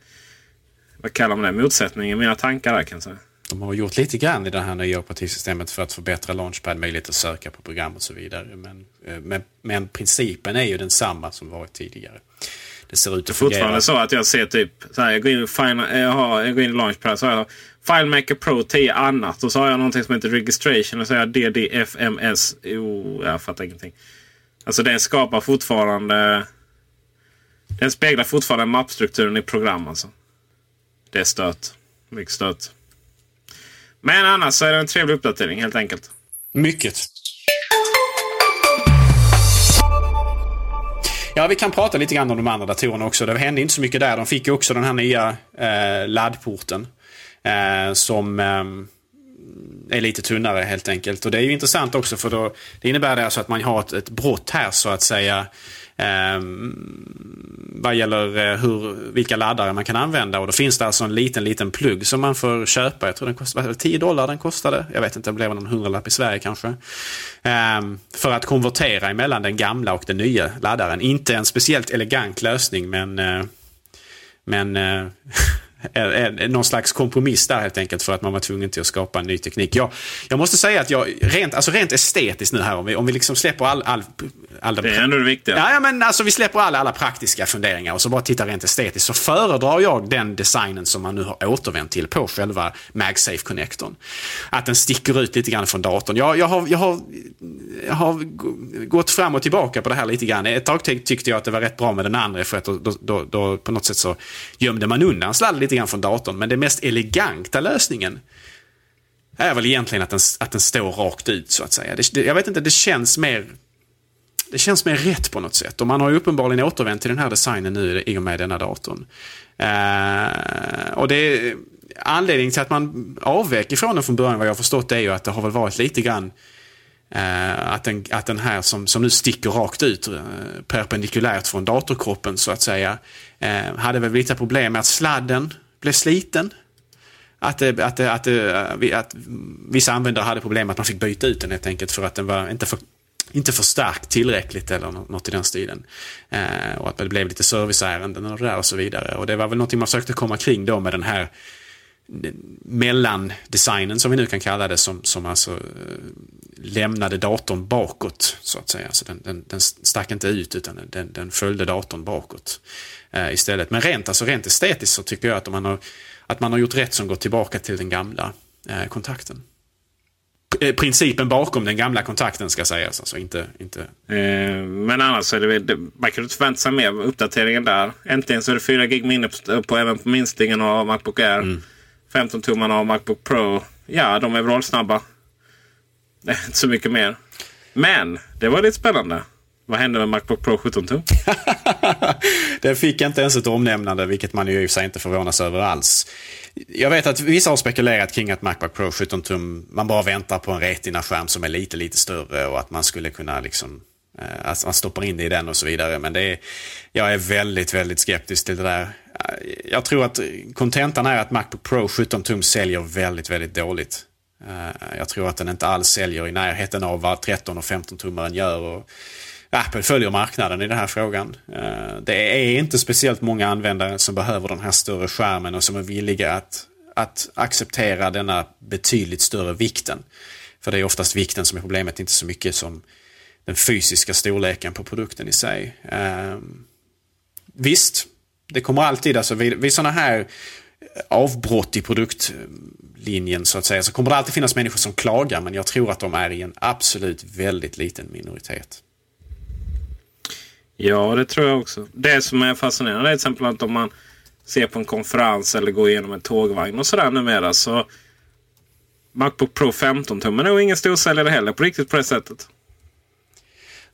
vad kallar man det, motsättning i mina tankar där kan jag säga. De har gjort lite grann i det här nya operativsystemet för att förbättra Launchpad, möjlighet att söka på program och så vidare. Men, eh, men, men principen är ju densamma som varit tidigare. Det ser ut att fungera. Fortfarande så att jag ser typ, så här, jag går in i, final, jag har, jag går in i Launchpad så har jag FileMaker Pro 10 annat. Och så har jag någonting som heter Registration och så har jag DDFMS. Jo, jag fattar ingenting. Alltså den skapar fortfarande... Den speglar fortfarande mappstrukturen i program alltså. Det är stört. Mycket stört. Men annars så är det en trevlig uppdatering helt enkelt. Mycket. Ja, vi kan prata lite grann om de andra datorerna också. Det hände inte så mycket där. De fick ju också den här nya eh, laddporten. Eh, som eh, är lite tunnare helt enkelt. Och det är ju intressant också för då, det innebär det alltså att man har ett, ett brott här så att säga. Eh, vad gäller eh, hur, vilka laddare man kan använda. Och då finns det alltså en liten, liten plugg som man får köpa. Jag tror den kostade 10 dollar den kostade. Jag vet inte, det blev någon hundralapp i Sverige kanske. Eh, för att konvertera emellan den gamla och den nya laddaren. Inte en speciellt elegant lösning men eh, men eh, någon slags kompromiss där helt enkelt för att man var tvungen till att skapa en ny teknik. Jag, jag måste säga att jag, rent, alltså rent estetiskt nu här, om vi, om vi liksom släpper all, all, all det är ändå det viktiga. Ja, ja, men alltså vi släpper alla, alla praktiska funderingar och så bara tittar rent estetiskt. Så föredrar jag den designen som man nu har återvänt till på själva MagSafe-connectorn. Att den sticker ut lite grann från datorn. Jag, jag, har, jag, har, jag har gått fram och tillbaka på det här lite grann. Ett tag tyckte jag att det var rätt bra med den andra för att då, då, då, då på något sätt så gömde man undan sladden lite grann från datorn. Men den mest eleganta lösningen är väl egentligen att den, att den står rakt ut så att säga. Det, det, jag vet inte, det känns mer det känns mer rätt på något sätt. Och man har ju uppenbarligen återvänt till den här designen nu i och med denna datorn. Uh, och det är, anledningen till att man avvek ifrån den från början vad jag har förstått är ju att det har väl varit lite grann uh, Eh, att, den, att den här som, som nu sticker rakt ut eh, perpendikulärt från datorkroppen så att säga eh, hade väl lite problem med att sladden blev sliten. Att, det, att, det, att, det, att vissa användare hade problem med att man fick byta ut den helt enkelt för att den var inte för, inte förstärkt tillräckligt eller något i den stilen. Och att det blev lite serviceärenden och det där och så vidare. Och det var väl någonting man försökte komma kring då med den här mellandesignen som vi nu kan kalla det som, som alltså eh, lämnade datorn bakåt så att säga. Så den, den, den stack inte ut utan den, den följde datorn bakåt eh, istället. Men rent, alltså rent estetiskt så tycker jag att man har, att man har gjort rätt som gått tillbaka till den gamla eh, kontakten. Eh, principen bakom den gamla kontakten ska sägas. Alltså inte, inte... Eh, men annars är det, det man kan inte förvänta sig mer uppdateringen där. Äntligen så är det 4 gig minne på, på, även på minstingen av Macbook Air. Mm. 15 tummarna av Macbook Pro. Ja, de är väl snabba. Inte så mycket mer. Men det var lite spännande. Vad hände med Macbook Pro 17 tum? den fick inte ens ett omnämnande, vilket man ju i och för sig inte förvånas över alls. Jag vet att vissa har spekulerat kring att Macbook Pro 17 tum, man bara väntar på en Retina-skärm som är lite, lite större och att man skulle kunna liksom Eh, att man stoppar in det i den och så vidare. Men det är, jag är väldigt, väldigt skeptisk till det där. Eh, jag tror att kontentan är att Macbook Pro 17 tum säljer väldigt, väldigt dåligt. Eh, jag tror att den inte alls säljer i närheten av vad 13 och 15 tummaren gör. Och Apple följer marknaden i den här frågan. Det är inte speciellt många användare som behöver den här större skärmen och som är villiga att, att acceptera denna betydligt större vikten. För det är oftast vikten som är problemet, inte så mycket som den fysiska storleken på produkten i sig. Eh, visst, det kommer alltid, alltså vid, vid sådana här eh, avbrott i produktlinjen så att säga, så kommer det alltid finnas människor som klagar, men jag tror att de är i en absolut väldigt liten minoritet. Ja, det tror jag också. Det som är fascinerande är till exempel att om man ser på en konferens eller går igenom en tågvagn och sådär numera så Macbook Pro 15-tummen är nog ingen storsäljare heller på riktigt på det sättet.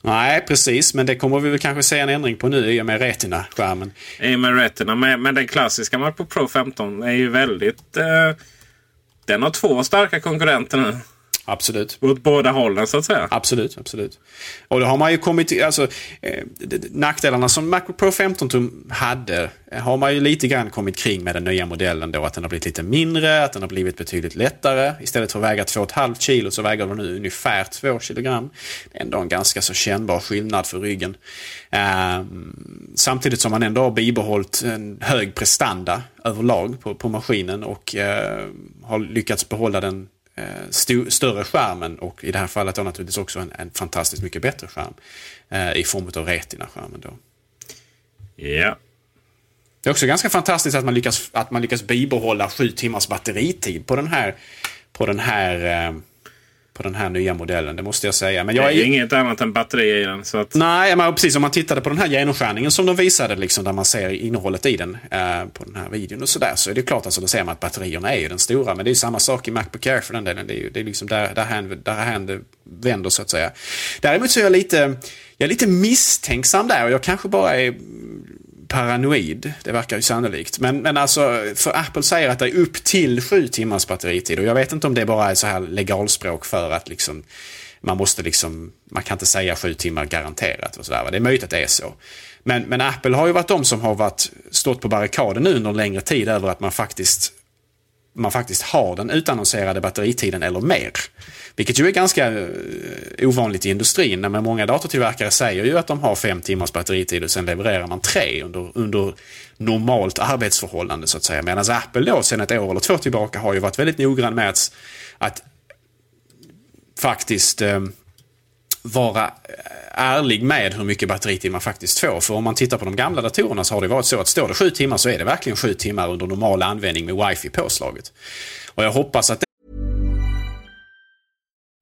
Nej, precis. Men det kommer vi väl kanske se en ändring på nu i och med Retina-skärmen. I och med Retina. Men, men den klassiska Mac Pro 15 är ju väldigt... Eh, den har två starka konkurrenter nu. Absolut. Åt båda hållen så att säga. Absolut, absolut. Och då har man ju kommit alltså eh, nackdelarna som Macbook Pro 15 tum hade eh, har man ju lite grann kommit kring med den nya modellen då. Att den har blivit lite mindre, att den har blivit betydligt lättare. Istället för att väga 2,5 kilo så väger den nu ungefär 2 kilogram. Det är ändå en ganska så kännbar skillnad för ryggen. Eh, samtidigt som man ändå har bibehållit en hög prestanda överlag på, på maskinen och eh, har lyckats behålla den st större skärmen och i det här fallet då naturligtvis också en, en fantastiskt mycket bättre skärm eh, i form av Retina-skärmen. Då. Ja. Det är också ganska fantastiskt att man lyckas, att man lyckas bibehålla sju timmars batteritid på den här, på den här eh, på den här nya modellen, det måste jag säga. Men jag det är, är inget annat än batteri i den. Så att... Nej, men precis. Om man tittade på den här genomskärningen som de visade, liksom, där man ser innehållet i den eh, på den här videon och sådär, så är det klart alltså, då ser man att batterierna är ju den stora. Men det är samma sak i Macbook Air för den delen. Det är ju det är liksom där, där, hand, där hand vänder så att säga. Däremot så är jag lite, jag är lite misstänksam där och jag kanske bara är paranoid. Det verkar ju sannolikt. Men, men alltså, för Apple säger att det är upp till sju timmars batteritid. Och jag vet inte om det bara är så här legalspråk för att liksom man måste liksom, man kan inte säga sju timmar garanterat och sådär. Det är möjligt att det är så. Men, men Apple har ju varit de som har varit, stått på barrikaden nu under en längre tid över att man faktiskt man faktiskt har den utannonserade batteritiden eller mer. Vilket ju är ganska eh, ovanligt i industrin. Men många datortillverkare säger ju att de har fem timmars batteritid och sen levererar man tre under, under normalt arbetsförhållande så att säga. Medan Apple då sen ett år eller två tillbaka har ju varit väldigt noggrann med att, att faktiskt eh, vara eh, ärlig med hur mycket batteritid man faktiskt får. För om man tittar på de gamla datorerna så har det varit så att står det sju timmar så är det verkligen sju timmar under normal användning med wifi påslaget. Och jag hoppas att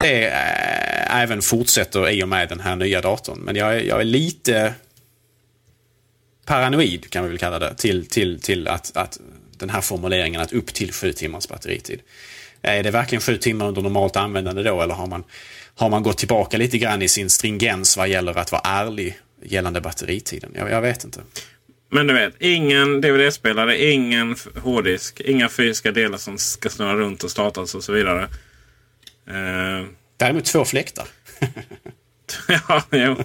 Det eh, även fortsätter i och med den här nya datorn. Men jag är, jag är lite paranoid kan vi väl kalla det till, till, till att, att den här formuleringen att upp till sju timmars batteritid. Är det verkligen sju timmar under normalt användande då eller har man, har man gått tillbaka lite grann i sin stringens vad gäller att vara ärlig gällande batteritiden? Jag, jag vet inte. Men du vet, ingen DVD-spelare, ingen hårddisk, inga fysiska delar som ska snurra runt och startas och så vidare. Uh... Däremot två fläktar. ja, jo.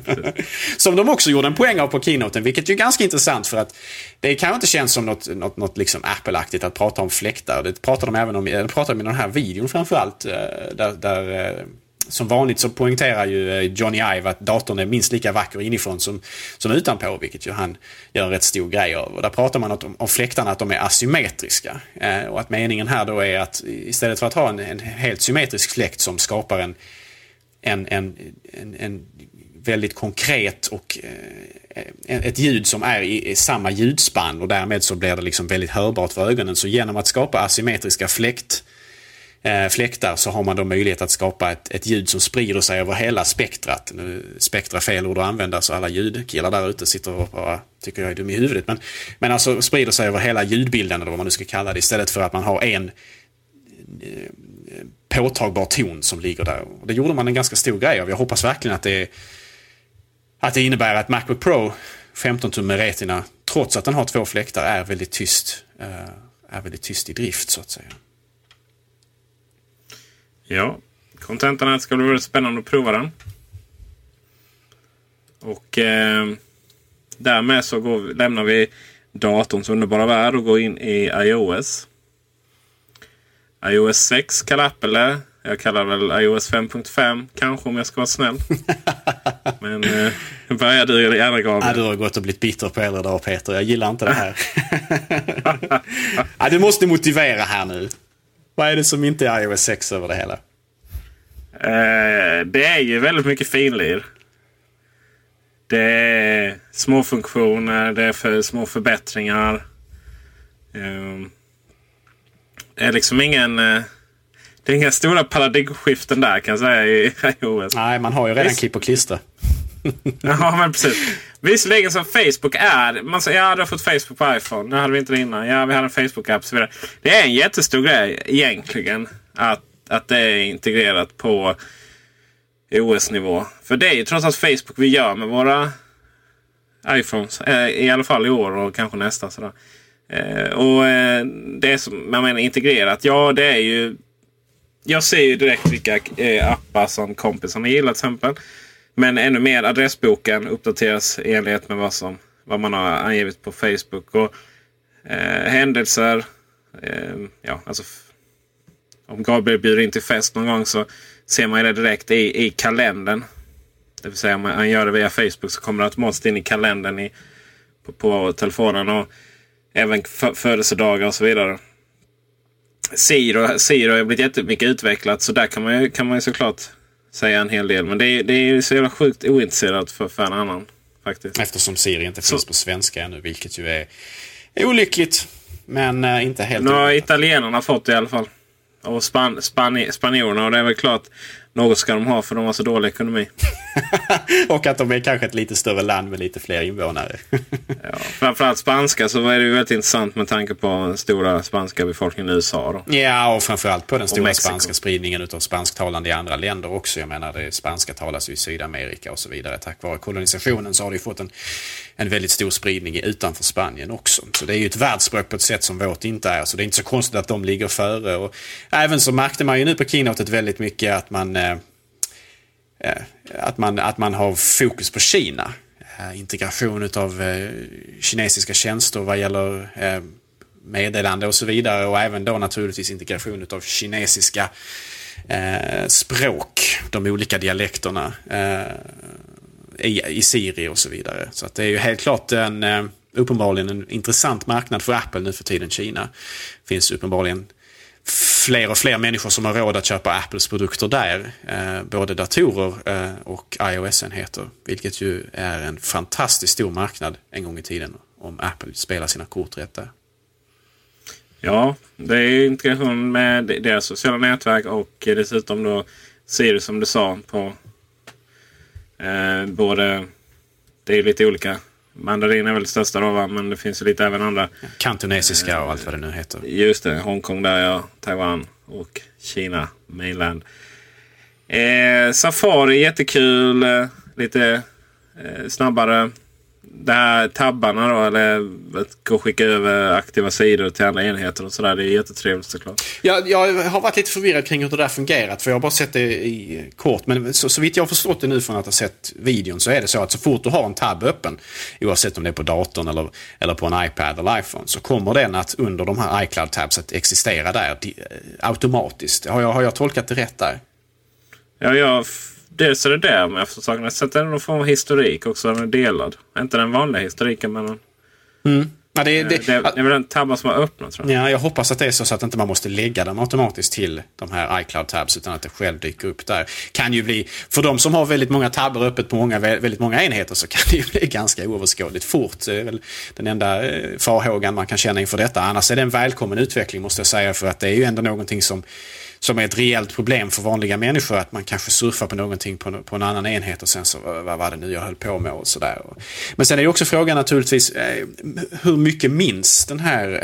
som de också gjorde en poäng av på keynoten, vilket är ganska intressant för att det kanske inte känns som något, något, något liksom Apple-aktigt att prata om fläktar. Det pratar de även om, det pratar de i den här videon framförallt. eh, Där, där, eh, som vanligt så poängterar ju eh, Johnny Ive att datorn är minst lika vacker inifrån som, som utanpå, vilket ju han gör en rätt stor grej av. Och där pratar man om, om fläktarna att de är asymmetriska. Eh, och att meningen här då är att istället för att ha en, en helt symmetrisk fläkt som skapar en en, en, en, en väldigt konkret och eh, ett ljud som är i, i, samma ljudspann och därmed så blir det liksom väldigt hörbart för ögonen. Så genom att skapa asymmetriska fläkt eh, fläktar så har man då möjlighet att skapa ett, ett ljud som sprider sig över hela spektrat. Nu, spektra fel ord att använda så alla ljudkillar där ute sitter och bara tycker jag är dum i huvudet. Men, men alltså sprider sig över hela ljudbilden eller vad man nu ska kalla det istället för att man har en eh, påtagbar ton som ligger där. Och det gjorde man en ganska stor grej av. Jag hoppas verkligen att det, att det innebär att Macbook Pro 15 tum med Retina, trots att den har två fläktar, är väldigt tyst. Eh, är väldigt tyst i drift så att säga. Ja, kontentan ska bli väldigt spännande att prova den. Och eh, därmed så går, lämnar vi datorns underbara värld och går in i iOS. iOS 6 kallar Apple. Jag kallar väl iOS 5.5 kanske om jag ska vara snäll. Men eh, börjar du gärna Gabriel. Ja, du har gått och blivit bitter på äldre dagar Peter. Jag gillar inte det här. ja, du måste motivera här nu. Vad är det som inte är iOS 6 över det hela? Eh, det är ju väldigt mycket finlir. Det är små funktioner, det är för små förbättringar. Eh, det är liksom ingen... Eh, det är inga stora paradigmskiften där kan jag säga i iOS. Nej, man har ju redan Visst... klipp och klistra. ja, men precis. Visserligen som Facebook är... Man säger ja, du har fått Facebook på iPhone. Nu hade vi inte det innan. Ja, vi hade en Facebook-app. Så vidare. Det är en jättestor grej egentligen. Att, att det är integrerat på OS-nivå. För det är ju trots allt Facebook vi gör med våra iPhones. Eh, I alla fall i år och kanske nästa. Sådär. Eh, och eh, det är som jag menar integrerat. Ja, det är ju... Jag ser ju direkt vilka eh, appar som kompisarna gillar till exempel. Men ännu mer adressboken uppdateras i enlighet med vad, som, vad man har angivit på Facebook. Och eh, Händelser. Eh, ja, alltså, om Gabriel bjuder in till fest någon gång så ser man det direkt i, i kalendern. Det vill säga om han gör det via Facebook så kommer det automatiskt in i kalendern i, på, på telefonen. Och även födelsedagar och så vidare. Siro, Siro har blivit jättemycket utvecklat så där kan man ju, kan man ju såklart säga en hel del. Men det är, det är så jävla sjukt ointresserat för, en annan. Faktiskt. Eftersom Siri inte finns så. på svenska ännu, vilket ju är, är olyckligt. Men äh, inte helt Nu har italienarna fått det i alla fall. Och span, span, spanjorerna. Och det är väl klart något ska de ha för de har så dålig ekonomi. och att de är kanske ett lite större land med lite fler invånare. ja, framförallt spanska så är det ju väldigt intressant med tanke på den stora spanska befolkningen i USA. Då. Ja, och framförallt på den stora spanska spridningen av spansktalande i andra länder också. Jag menar, det spanska talas ju i Sydamerika och så vidare. Tack vare kolonisationen så har det ju fått en, en väldigt stor spridning utanför Spanien också. Så det är ju ett världsspråk på ett sätt som vårt inte är. Så det är inte så konstigt att de ligger före. Och även så märkte man ju nu på keynotet väldigt mycket att man Eh, Eh, att, man, att man har fokus på Kina. Eh, integration av eh, kinesiska tjänster vad gäller meddelande och så vidare och även då naturligtvis integration av kinesiska språk, de olika dialekterna i, i Siri och så vidare. Så att det är ju helt klart en uppenbarligen en intressant marknad för Apple nu för tiden, Kina. finns uppenbarligen fler och fler människor som har råd att köpa Apples produkter där. Eh, både datorer eh, och iOS-enheter. Vilket ju är en fantastiskt stor marknad en gång i tiden. Om Apple spelar sina kort rätt där. Ja, det är integration med deras sociala nätverk och dessutom då Siri som du sa på eh, både det är lite olika Mandarin är väl största då va? Men det finns ju lite även andra. Kantonesiska och allt vad det nu heter. Just det. Hongkong där ja. Taiwan och Kina. Mainland. Eh, Safari jättekul. Eh, lite eh, snabbare det här tabbarna då, eller att gå och skicka över aktiva sidor till andra enheter och sådär. Det är jättetrevligt såklart. Ja, jag har varit lite förvirrad kring hur det där fungerat. För jag har bara sett det i kort. Men så, så vitt jag har förstått det nu från att ha sett videon så är det så att så fort du har en tab öppen, oavsett om det är på datorn eller, eller på en iPad eller iPhone, så kommer den att under de här iCloud-tabs att existera där automatiskt. Har jag, har jag tolkat det rätt där? Ja, jag dels är det där med eftersökande. Sen är det någon form av historik också. Den är delad. Inte den vanliga historiken men... Mm. Ja, det, det, det, det är väl den tabben som har öppnat tror jag. Ja, jag hoppas att det är så, så att inte man måste lägga dem automatiskt till de här iCloud-tabs utan att det själv dyker upp där. Kan ju bli, för de som har väldigt många tabbar öppet på många, väldigt många enheter så kan det ju bli ganska oöverskådligt fort. Det är väl den enda eh, farhågan man kan känna inför detta. Annars är det en välkommen utveckling måste jag säga för att det är ju ändå någonting som som är ett rejält problem för vanliga människor. Att man kanske surfar på någonting på, på en annan enhet och sen så, vad var det nu jag höll på med och sådär. Men sen är ju också frågan naturligtvis, eh, hur mycket minns den här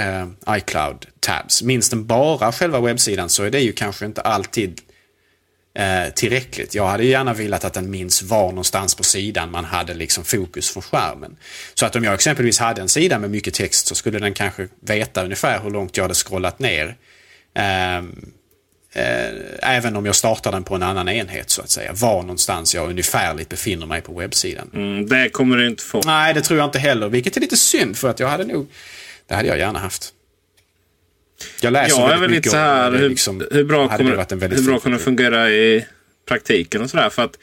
eh, iCloud Tabs? Minns den bara själva webbsidan så är det ju kanske inte alltid eh, tillräckligt. Jag hade gärna velat att den minns var någonstans på sidan man hade liksom fokus från skärmen. Så att om jag exempelvis hade en sida med mycket text så skulle den kanske veta ungefär hur långt jag hade scrollat ner. Eh, eh, även om jag startar den på en annan enhet så att säga. Var någonstans jag ungefärligt befinner mig på webbsidan. Mm, det kommer du inte få. Nej, det tror jag inte heller. Vilket är lite synd för att jag hade nog... Det hade jag gärna haft. Jag läser jag är väl lite så här, hur, liksom, hur, bra kommer, hur bra kommer det fungera i praktiken och sådär. För att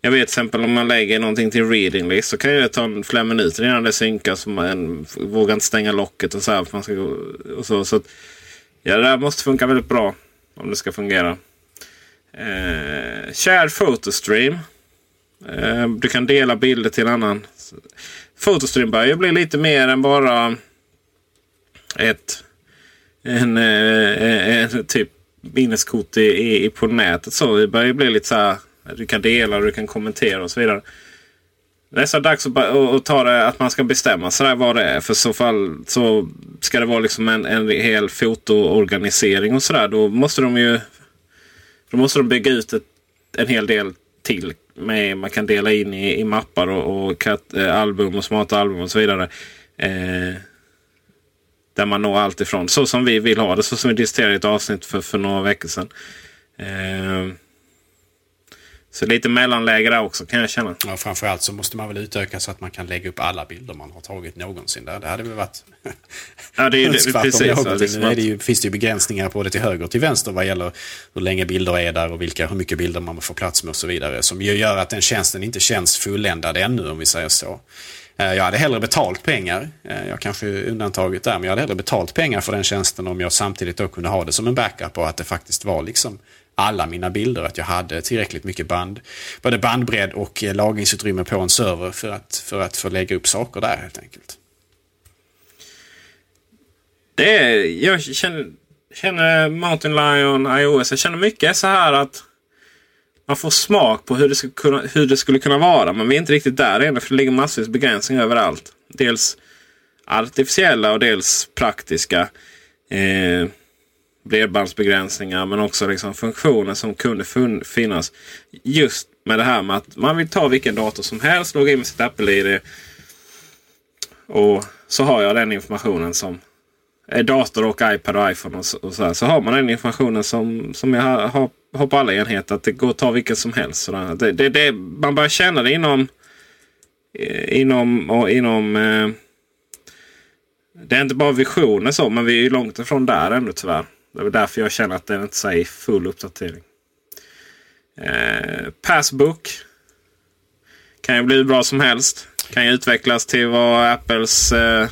jag vet till exempel om man lägger någonting till reading list så kan det ta flera minuter innan det synkas. Man vågar inte stänga locket och så. Här, man ska gå, och så, så att, ja, det där måste funka väldigt bra om det ska fungera. Eh, share photostream. Eh, du kan dela bilder till en annan. Photostream börjar ju bli lite mer än bara ett en, eh, eh en typ minneskort i, i, på nätet. Så det börjar bli lite så här. Du kan dela och du kan kommentera och så vidare. Nästan dags att, att ta det att man ska bestämma sig vad det är. För så fall så ska det vara liksom en, en hel fotoorganisering och sådär. Då måste de ju då måste de bygga ut ett, en hel del till. Med, man kan dela in i, i mappar och, och kat, eh, album och smarta album och så vidare. Eh, där man når allt ifrån så som vi vill ha det. Så som vi diskuterade i ett avsnitt för, för några veckor sedan. Eh, så lite mellanläge där också kan jag känna. Ja, framförallt så måste man väl utöka så att man kan lägga upp alla bilder man har tagit någonsin. Där. Det hade väl varit ja, det är ju det, precis, ja, det Nu är det ju, finns det ju begränsningar på det till höger och till vänster vad gäller hur länge bilder är där och vilka, hur mycket bilder man får plats med och så vidare. Som ju gör att den tjänsten inte känns fulländad ännu om vi säger så. Eh, jag hade hellre betalt pengar, eh, jag kanske är undantaget där, men jag hade hellre betalt pengar för den tjänsten om jag samtidigt då kunde ha det som en backup och att det faktiskt var liksom alla mina bilder, att jag hade tillräckligt mycket band, både bandbredd och eh, lagringsutrymme på en server för att, för att få lägga upp saker där helt enkelt. Det är, jag känner, känner Mountain Lion iOS, jag känner mycket så här att man får smak på hur det, skulle kunna, hur det skulle kunna vara. Men vi är inte riktigt där ännu för det ligger massvis begränsningar överallt. Dels artificiella och dels praktiska. Eh, bredbandsbegränsningar men också liksom funktioner som kunde finnas. Just med det här med att man vill ta vilken dator som helst, logga in med sitt Apple-ID. Och så har jag den informationen som är dator och iPad och iPhone. Och så, och så, så, har man den informationen som, som jag har, har på alla enheter. Att det går att ta vilken som helst. Det, det, det, man börjar känna det inom, eh, inom, och inom eh, det är inte bara visioner så, men vi är långt ifrån där ännu tyvärr. Det är därför jag känner att den inte säger full uppdatering. Eh, Passbook. Kan ju bli hur bra som helst. Kan ju utvecklas till vad Apples eh,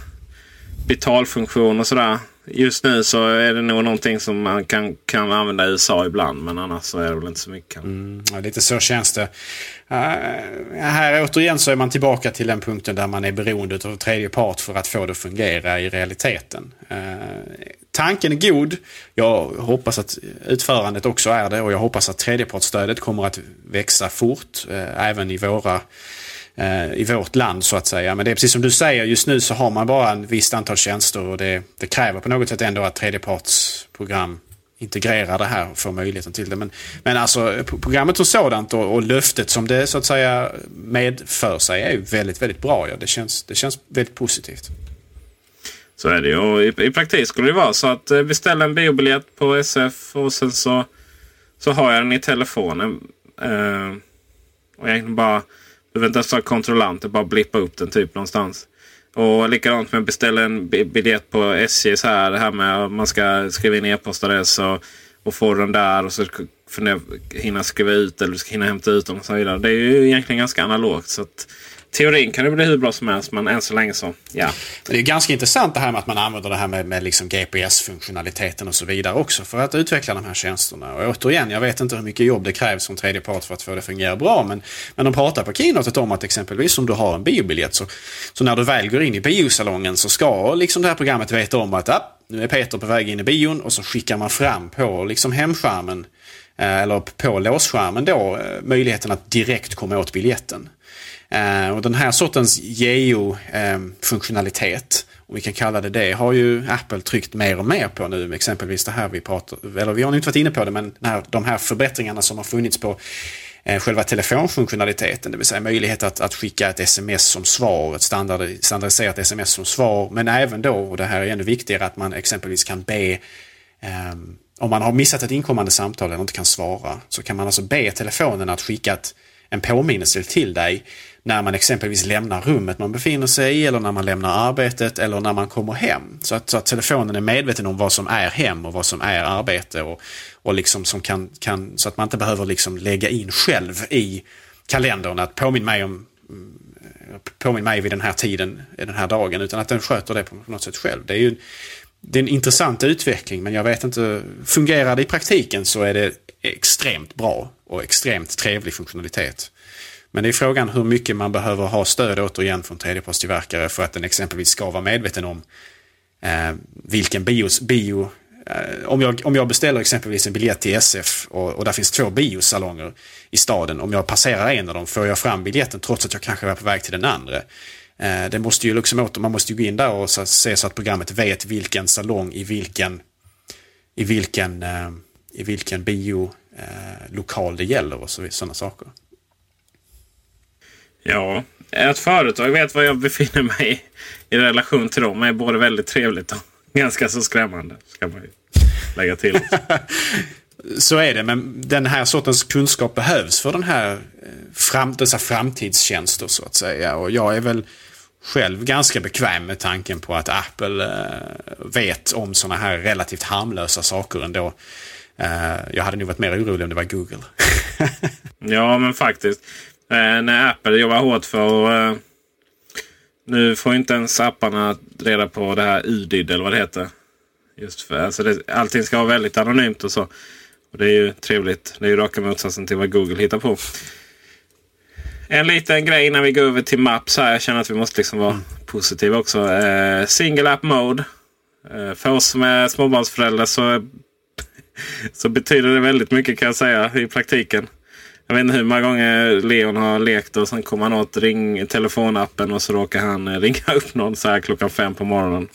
betalfunktion och sådär. Just nu så är det nog någonting som man kan, kan använda i USA ibland. Men annars så är det väl inte så mycket. Mm, ja, lite så känns det. Uh, här återigen så är man tillbaka till den punkten där man är beroende av tredje part för att få det att fungera i realiteten. Uh, tanken är god. Jag hoppas att utförandet också är det och jag hoppas att tredjepartsstödet kommer att växa fort uh, även i våra Eh, i vårt land så att säga. Men det är precis som du säger, just nu så har man bara en visst antal tjänster och det, det kräver på något sätt ändå att tredjepartsprogram integrerar det här och får möjligheten till det. Men, men alltså programmet som sådant och, och löftet som det så att säga medför sig är ju väldigt, väldigt bra. Ja. Det, känns, det känns väldigt positivt. Så är det ju. Och i, i praktik skulle det vara så att eh, vi beställa en biobiljett på SF och sen så, så har jag den i telefonen. Eh, och egentligen bara behöver inte ens ha kontrollanter, bara blippa upp den typ någonstans. Och likadant med att beställa en biljett på SJ. Så här, det här med att man ska skriva in e-postadress och, och få den där. Och så hinna skriva ut eller du ska hinna hämta ut den och så vidare. Det är ju egentligen ganska analogt. Så att, teorin kan det bli hur bra som helst, men än så länge så, ja. Det är ganska intressant det här med att man använder det här med, med liksom GPS-funktionaliteten och så vidare också för att utveckla de här tjänsterna. Och återigen, jag vet inte hur mycket jobb det krävs som tredje part för att få det att fungera bra, men, men de pratar på keynotet om att exempelvis om du har en biobiljett så, så när du väl går in i biosalongen så ska liksom det här programmet veta om att ah, nu är Peter på väg in i bion och så skickar man fram på liksom hemskärmen eh, eller på låsskärmen då eh, möjligheten att direkt komma åt biljetten. Eh, och den här sortens geo-funktionalitet, om vi kan kalla det det, har ju Apple tryckt mer och mer på nu. Exempelvis det här vi pratar, eller vi har inte varit inne på det, men här, de här förbättringarna som har funnits på eh, själva telefonfunktionaliteten, det vill säga möjlighet att, att skicka ett sms som svar, ett standard, standardiserat sms som svar, men även då, och det här är ännu viktigare, att man exempelvis kan be um, om man har missat ett inkommande samtal eller inte kan svara så kan man alltså be telefonen att skicka ett, en påminnelse till dig när man exempelvis lämnar rummet man befinner sig i eller när man lämnar arbetet eller när man kommer hem. Så att, så att telefonen är medveten om vad som är hem och vad som är arbete och, och liksom som kan, kan, så att man inte behöver liksom lägga in själv i kalendern att påminn mig om mm, påminn mig vid den här tiden, den här dagen, utan att den sköter det på något sätt själv. Det är ju det är en intressant utveckling men jag vet inte, fungerar det i praktiken så är det extremt bra och extremt trevlig funktionalitet. Men det är frågan hur mycket man behöver ha stöd återigen från tredjepartstillverkare för att den exempelvis ska vara medveten om eh, vilken bios, bio eh, om, jag, om jag beställer exempelvis en biljett till SF och, och där finns två biosalonger i staden. Om jag passerar en av dem får jag fram biljetten trots att jag kanske är på väg till den andra. Eh, det måste ju liksom åter, man måste ju gå in där och så, se så att programmet vet vilken salong i vilken, i vilken, eh, i vilken biolokal eh, det gäller och sådana saker. Ja, att företag vet vad jag befinner mig i, i relation till dem är både väldigt trevligt och ganska så skrämmande. Ska man ju lägga till. så är det, men den här sortens kunskap behövs för den här, eh, fram, dessa framtidstjänster så att säga. Och jag är väl själv ganska bekväm med tanken på att Apple eh, vet om sådana här relativt harmlösa saker ändå. Eh, jag hade nog varit mer orolig om det var Google. ja, men faktiskt. Eh, när Apple jobbar hårt för eh, Nu får inte ens apparna reda på det här UDID eller vad det heter. Just för, alltså det, allting ska vara väldigt anonymt och så. Och Det är ju trevligt. Det är ju raka motsatsen till vad Google hittar på. En liten grej innan vi går över till Maps här. Jag känner att vi måste liksom vara mm. positiva också. Eh, single app mode. Eh, för oss som är småbarnsföräldrar så, så betyder det väldigt mycket kan jag säga i praktiken. Jag vet inte hur många gånger Leon har lekt och sen kommer han åt ring, telefonappen och så råkar han eh, ringa upp någon så här klockan fem på morgonen.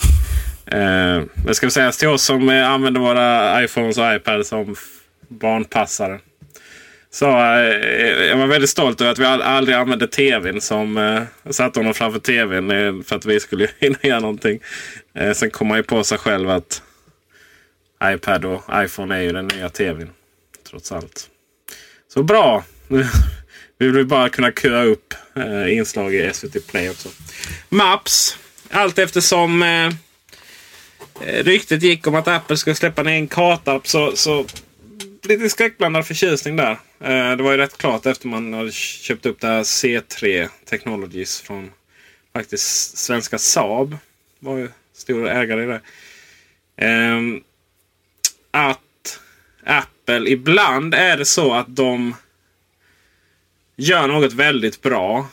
Eh, det ska sägas till oss som eh, använder våra iPhones och iPads som barnpassare. Så eh, jag var väldigt stolt över att vi aldrig använde tvn som eh, satte honom framför tvn eh, för att vi skulle hinna göra någonting. Eh, sen kom man ju på sig själv att iPad och iPhone är ju den nya tvn. Trots allt. Så bra! Vi vill bara kunna köra upp eh, inslag i SVT Play också. Maps. Allt eftersom eh, eh, ryktet gick om att Apple skulle släppa ner en kartapp så, så lite skräckblandad förtjusning där. Eh, det var ju rätt klart efter man hade köpt upp det här C3 Technologies från faktiskt svenska Saab. Var ju stor ägare i det. Eh, att Apple, ibland är det så att de gör något väldigt bra.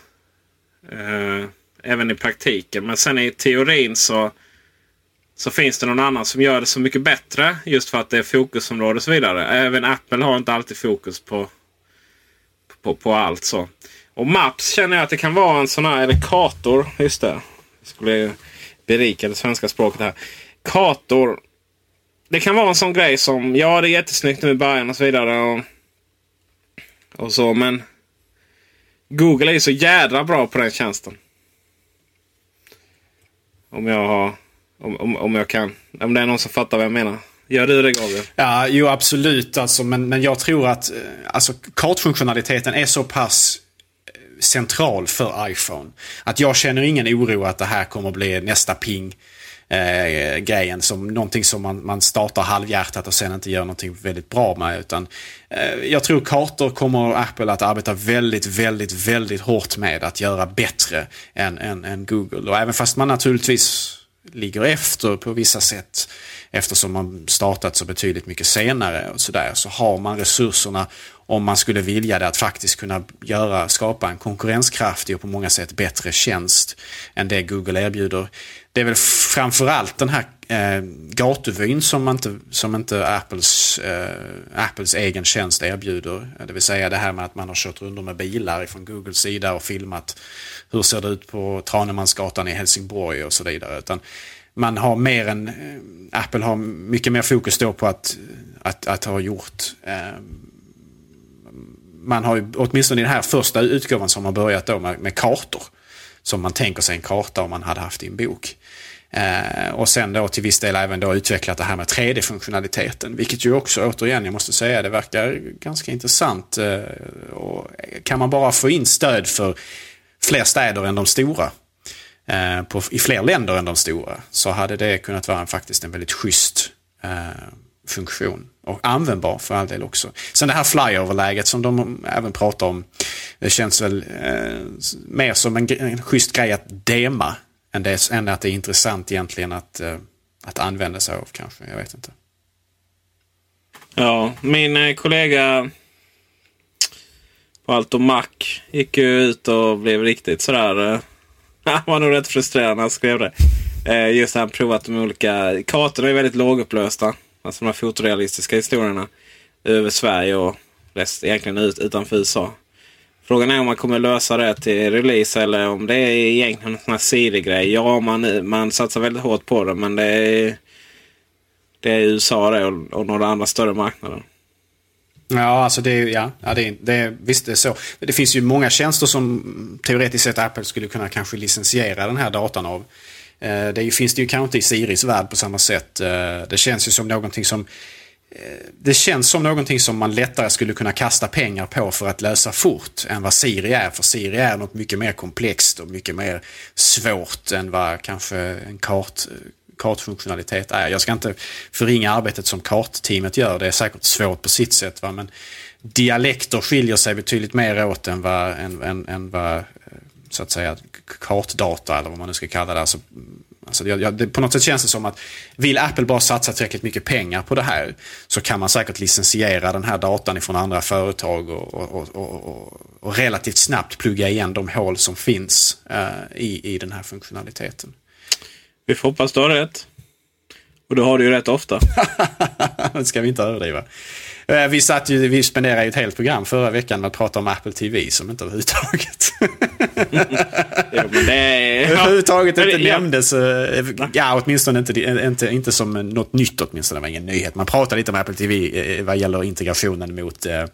Eh, även i praktiken. Men sen i teorin så, så finns det någon annan som gör det så mycket bättre. Just för att det är fokusområde och så vidare. Även Apple har inte alltid fokus på, på, på allt. så. Och Maps känner jag att det kan vara en sån här, eller Kator, just det. Jag skulle berika det svenska språket här. Kator det kan vara en sån grej som, ja det är jättesnyggt nu i början och så vidare. Och, och så, men Google är ju så jädra bra på den tjänsten. Om jag har, om, om, om jag kan, om det är någon som fattar vad jag menar. Gör du det Gabriel? Ja, jo absolut. Alltså, men, men jag tror att eh, alltså, kartfunktionaliteten är så pass eh, central för iPhone. Att jag känner ingen oro att det här kommer bli nästa ping eh, grejen som någonting som man, man startar halvhjärtat och sen inte gör någonting väldigt bra med. Utan, eh, jag tror kartor kommer Apple att arbeta väldigt, väldigt, väldigt hårt med att göra bättre än, än, än Google. Och även fast man naturligtvis ligger efter på vissa sätt eftersom man startat så betydligt mycket senare och sådär så har man resurserna om man skulle vilja det att faktiskt kunna göra, skapa en konkurrenskraftig och på många sätt bättre tjänst än det Google erbjuder. Det är väl framförallt den här eh, gatuvyn som inte, som inte Apples, eh, Apples egen tjänst erbjuder. Det vill säga det här med att man har kört runt med bilar från Googles sida och filmat hur ser det ut på Tranemansgatan i Helsingborg och så vidare. Utan man har mer än, eh, Apple har mycket mer fokus då på att, att, att ha gjort eh, man har ju, åtminstone i den här första utgåvan som har börjat då med, med kartor. Som man tänker sig en karta om man hade haft i en bok. Eh, och sen då till viss del även då utvecklat det här med 3D-funktionaliteten. Vilket ju också återigen, jag måste säga, det verkar ganska intressant. Eh, och kan man bara få in stöd för fler städer än de stora. Eh, på, I fler länder än de stora. Så hade det kunnat vara en, faktiskt en väldigt schysst eh, funktion. Och användbar för all del också. Sen det här flyover-läget som de även pratar om. Det känns väl eh, mer som en, en schysst grej att dema än, det, än att det är intressant egentligen att, eh, att använda sig av kanske. Jag vet inte. Ja, min eh, kollega på Alto Mac gick ju ut och blev riktigt sådär. Eh, han var nog rätt frustrerad när han skrev det. Uh, just han provat de olika kartorna är väldigt lågupplösta. Alltså de här fotorealistiska historierna över Sverige och rest, egentligen ut, utanför USA. Frågan är om man kommer lösa det till release eller om det är egentligen en sån här Siri-grej. Ja, man, man satsar väldigt hårt på det men det är, det är USA det och, och några andra större marknader. Ja, alltså det, ja, ja det, det, visst det är så. Det finns ju många tjänster som teoretiskt sett Apple skulle kunna kanske licensiera den här datan av. Eh, det finns det ju kanske inte i Siris värld på samma sätt. Eh, det känns ju som någonting som Eh, det känns som någonting som man lättare skulle kunna kasta pengar på för att lösa fort än vad Siri är. För Siri är något mycket mer komplext och mycket mer svårt än vad kanske en kart, kartfunktionalitet är. Jag ska inte förringa arbetet som kartteamet gör. Det är säkert svårt på sitt sätt. Va? Men dialekter skiljer sig betydligt mer åt än vad, än, än, än vad eh, så att säga kartdata eller vad man nu ska kalla det. Alltså, Alltså jag, jag, det, på något sätt känns det som att vill Apple bara satsa tillräckligt mycket pengar på det här så kan man säkert licensiera den här datan ifrån andra företag och, och, och, och relativt snabbt plugga igen de hål som finns uh, i, i den här funktionaliteten. Vi får hoppas du har rätt. Och då har du ju rätt ofta. det ska vi inte överdriva. Eh, vi, satt ju, vi spenderade ju ett helt program förra veckan med att prata om Apple TV som inte överhuvudtaget... ja, men det överhuvudtaget inte ja. nämndes. Eh, ja, åtminstone inte, inte, inte som något nytt åtminstone. Det var ingen nyhet. Man pratade lite om Apple TV eh, vad gäller integrationen mot eh,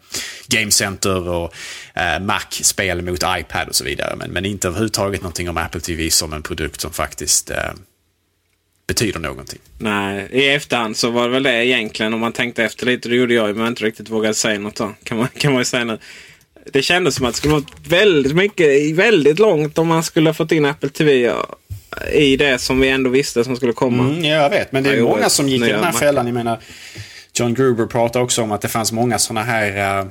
Game Center och eh, Mac-spel mot iPad och så vidare. Men, men inte överhuvudtaget någonting om Apple TV som en produkt som faktiskt eh, betyder någonting. Nej, i efterhand så var det väl det egentligen. Om man tänkte efter lite, det gjorde jag men inte riktigt vågade säga något då. Kan man, kan man ju säga nu. Det kändes som att det skulle vara väldigt mycket, väldigt långt om man skulle ha fått in Apple TV i det som vi ändå visste som skulle komma. Mm, ja, jag vet, men det är många som gick i den här fällan. Jag menar, John Gruber pratar också om att det fanns många sådana här uh,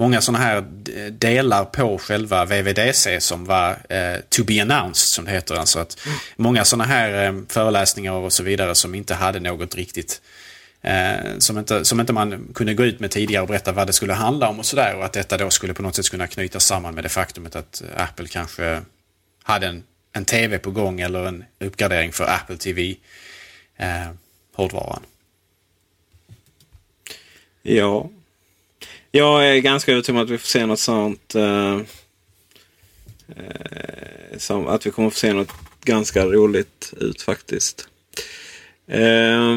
många sådana här delar på själva VVDC som var eh, to be announced som det heter. Alltså att mm. Många sådana här eh, föreläsningar och så vidare som inte hade något riktigt eh, som, inte, som inte man kunde gå ut med tidigare och berätta vad det skulle handla om och sådär. Och att detta då skulle på något sätt kunna knytas samman med det faktumet att Apple kanske hade en, en TV på gång eller en uppgradering för Apple TV. Eh, hårdvaran. Ja, jag är ganska övertygad om att vi får se något sånt. Eh, eh som att vi kommer få se något ganska roligt ut faktiskt. Eh,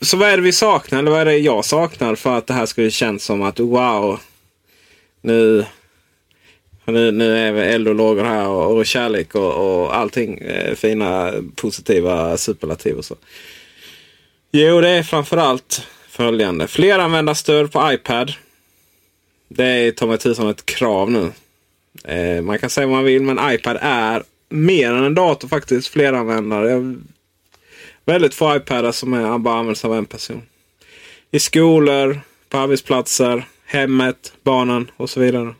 så vad är det vi saknar? Eller vad är det jag saknar för att det här skulle kännas som att wow. Nu, nu, nu är vi eld och lågor här och, och kärlek och, och allting. Eh, fina positiva superlativ och så. Jo, det är framförallt följande. Fleranvändarstöd på iPad. Det är ta mig tusan ett krav nu. Eh, man kan säga vad man vill men iPad är mer än en dator faktiskt. Fleranvändare. Väldigt få iPadar som är, bara används av en person. I skolor, på arbetsplatser, hemmet, barnen och så vidare.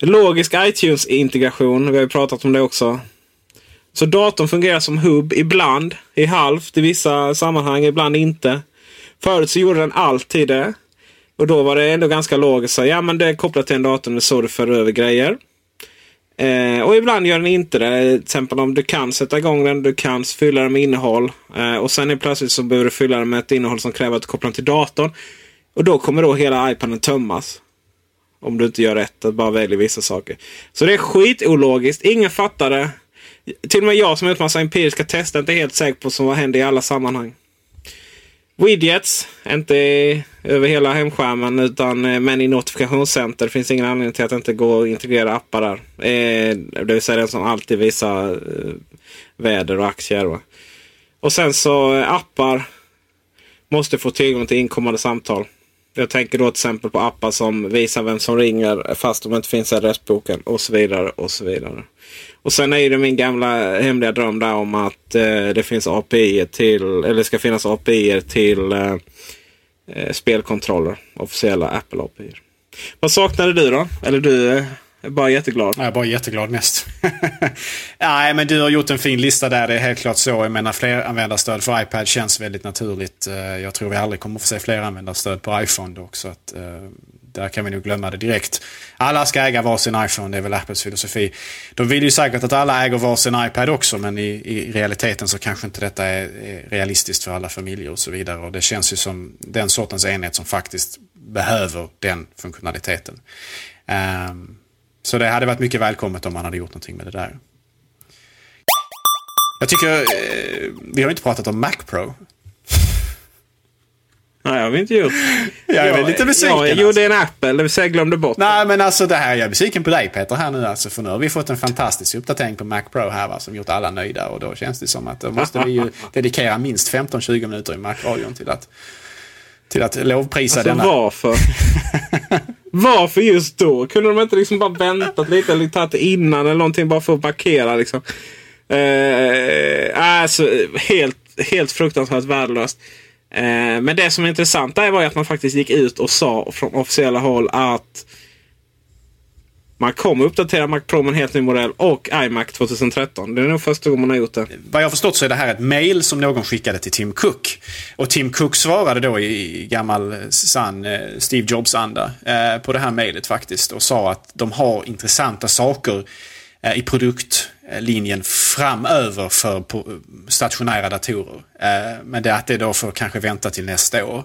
Logisk iTunes-integration. Vi har ju pratat om det också. Så datorn fungerar som hubb ibland, i halvt i vissa sammanhang, ibland inte. Förut så gjorde den alltid det. Och då var det ändå ganska logiskt. Så, ja men det är kopplat till en dator, det är så du för över grejer. Eh, och ibland gör den inte det. Till exempel om du kan sätta igång den, du kan fylla den med innehåll. Eh, och sen är plötsligt så behöver du fylla den med ett innehåll som kräver att du kopplar den till datorn. Och då kommer då hela iPaden tömmas. Om du inte gör rätt, att bara väljer vissa saker. Så det är skitologiskt. Ingen fattar det. Till och med jag som har gjort massa empiriska tester är inte helt säker på vad som händer i alla sammanhang. Widgets, inte över hela hemskärmen utan eh, men i notifikationscenter. Det finns ingen anledning till att det inte går att integrera appar där. Eh, det vill säga den som alltid visar eh, väder och aktier. Va? Och sen så eh, appar måste få tillgång till inkommande samtal. Jag tänker då till exempel på appar som visar vem som ringer fast de inte finns i adressboken och så vidare. och så vidare. Och sen är det min gamla hemliga dröm där om att eh, det finns API till, eller ska finnas API till eh, eh, spelkontroller. Officiella Apple API. Vad saknade du då? Eller du eh, är bara jätteglad? Jag är bara jätteglad mest. Nej, men du har gjort en fin lista där. Det är helt klart så. Jag menar, fler användarstöd för iPad känns väldigt naturligt. Eh, jag tror vi aldrig kommer få se fler användarstöd på iPhone dock. Så att, eh, där kan vi nog glömma det direkt. Alla ska äga varsin iPhone, det är väl Apples filosofi. De vill ju säkert att alla äger varsin iPad också, men i, i realiteten så kanske inte detta är, är, realistiskt för alla familjer och så vidare. Och det känns ju som den sortens enhet som faktiskt behöver den funktionaliteten. Um, så det hade varit mycket välkommet om man hade gjort någonting med det där. Jag tycker, eh, vi har inte pratat om Mac Pro. Nej, har vi inte gjort. Jag är väl lite besviken. Ja, jag alltså. gjorde en Apple, det vill säga glömde bort Nej, men alltså det här, jag är besviken på dig Peter här nu alltså. För nu har vi fått en fantastisk uppdatering på Mac Pro här va, som gjort alla nöjda. Och då känns det som att då måste vi ju dedikera minst 15-20 minuter i Mac-radion till att, till att lovprisa alltså, denna. Varför? varför just då? Kunde de inte liksom bara väntat lite eller tagit innan eller någonting bara för att markera liksom? Eh, alltså, helt, helt fruktansvärt värdelöst. Eh, men det som är intressant där var ju att man faktiskt gick ut och sa från officiella håll att man kommer uppdatera Mac Pro med en helt ny modell och iMac 2013. Det är nog första gången man har gjort det. Vad jag förstått så är det här ett mail som någon skickade till Tim Cook. Och Tim Cook svarade då i gammal eh, sann eh, Steve Jobs-anda eh, på det här mejlet faktiskt. Och sa att de har intressanta saker eh, i Eh, linjen framöver för stationära datorer. Eh, men det att det då får kanske vänta till nästa år.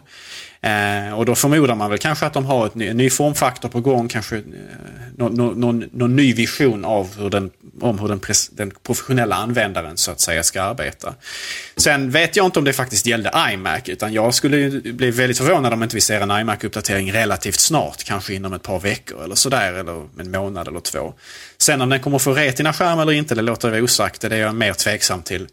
Eh, och då förmodar man väl kanske att de har ett ny, en ny formfaktor på gång, kanske eh, någon, någon, någon, ny vision av hur den, om hur den, pres, den, professionella användaren så att säga ska arbeta. Sen vet jag inte om det faktiskt gällde iMac, utan jag skulle bli väldigt förvånad om inte vi ser en iMac-uppdatering relativt snart, kanske inom ett par veckor eller sådär, eller en månad eller två. Sen om den kommer få Retina-skärm eller inte, det låter jag osagt, det är jag mer tveksam till.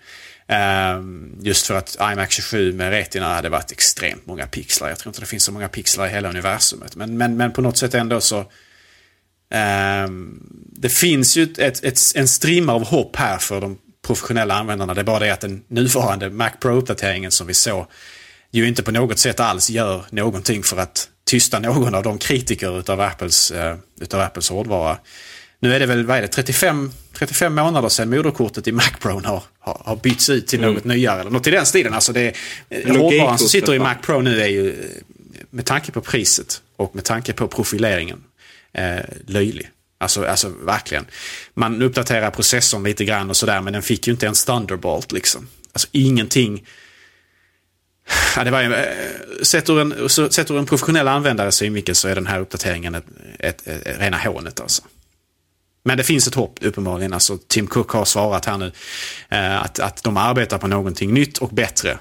Ehm, just för att iMac 27 med Retina hade varit extremt många pixlar. Jag tror inte det finns så många pixlar i hela universumet. Men, men, men på något sätt ändå så... Um, det finns ju ett, ett, en strimma av hopp här för de professionella användarna. Det är bara det att den nuvarande Mac Pro-uppdateringen som vi såg ju inte på något sätt alls gör någonting för att tysta någon av de kritiker utav Apples, uh, utav Apples hårdvara. Nu är det väl, vad är det, 35, 35 månader sedan moderkortet i Mac Pro har, har, har bytts ut till mm. något nyare. Eller något i den stilen. Alltså det, hårdvaran som sitter i Mac Pro nu är ju, med tanke på priset och med tanke på profileringen, eh, löjlig. Alltså, alltså verkligen. Man uppdaterar processorn lite grann och sådär men den fick ju inte ens Thunderbolt liksom. Alltså ingenting. Ja, det var, eh, sett, ur en, sett ur en professionell användare synvinkel så är den här uppdateringen ett, ett, ett, ett rena hånet alltså. Men det finns ett hopp uppenbarligen. Alltså, Tim Cook har svarat här nu eh, att, att de arbetar på någonting nytt och bättre.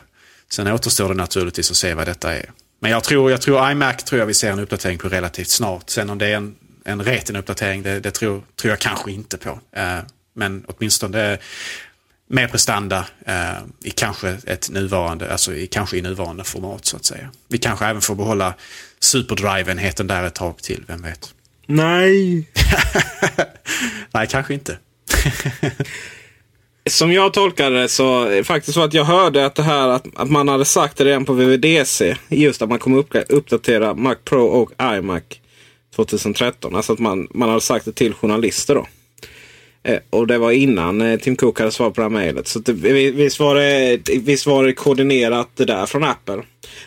Sen återstår det naturligtvis att se vad detta är. Men jag tror, jag tror iMac tror jag vi ser en uppdatering på relativt snart. Sen om det är en, en Retina-uppdatering, det, det tror, tror jag kanske inte på. Eh, men åtminstone mer prestanda eh, i kanske ett nuvarande, alltså i, kanske i nuvarande format så att säga. Vi kanske även får behålla SuperDrive-enheten där ett tag till, vem vet. Nej. Nej, kanske inte. Som jag tolkade det så är det faktiskt så att jag hörde att det här att, att man hade sagt det redan på VVDC. Just att man kommer upp, uppdatera Mac Pro och iMac 2013. Alltså att man, man hade sagt det till journalister då. Eh, och det var innan eh, Tim Cook hade svarat på det här mejlet. Så det, visst, var det, visst var det koordinerat det där från Apple.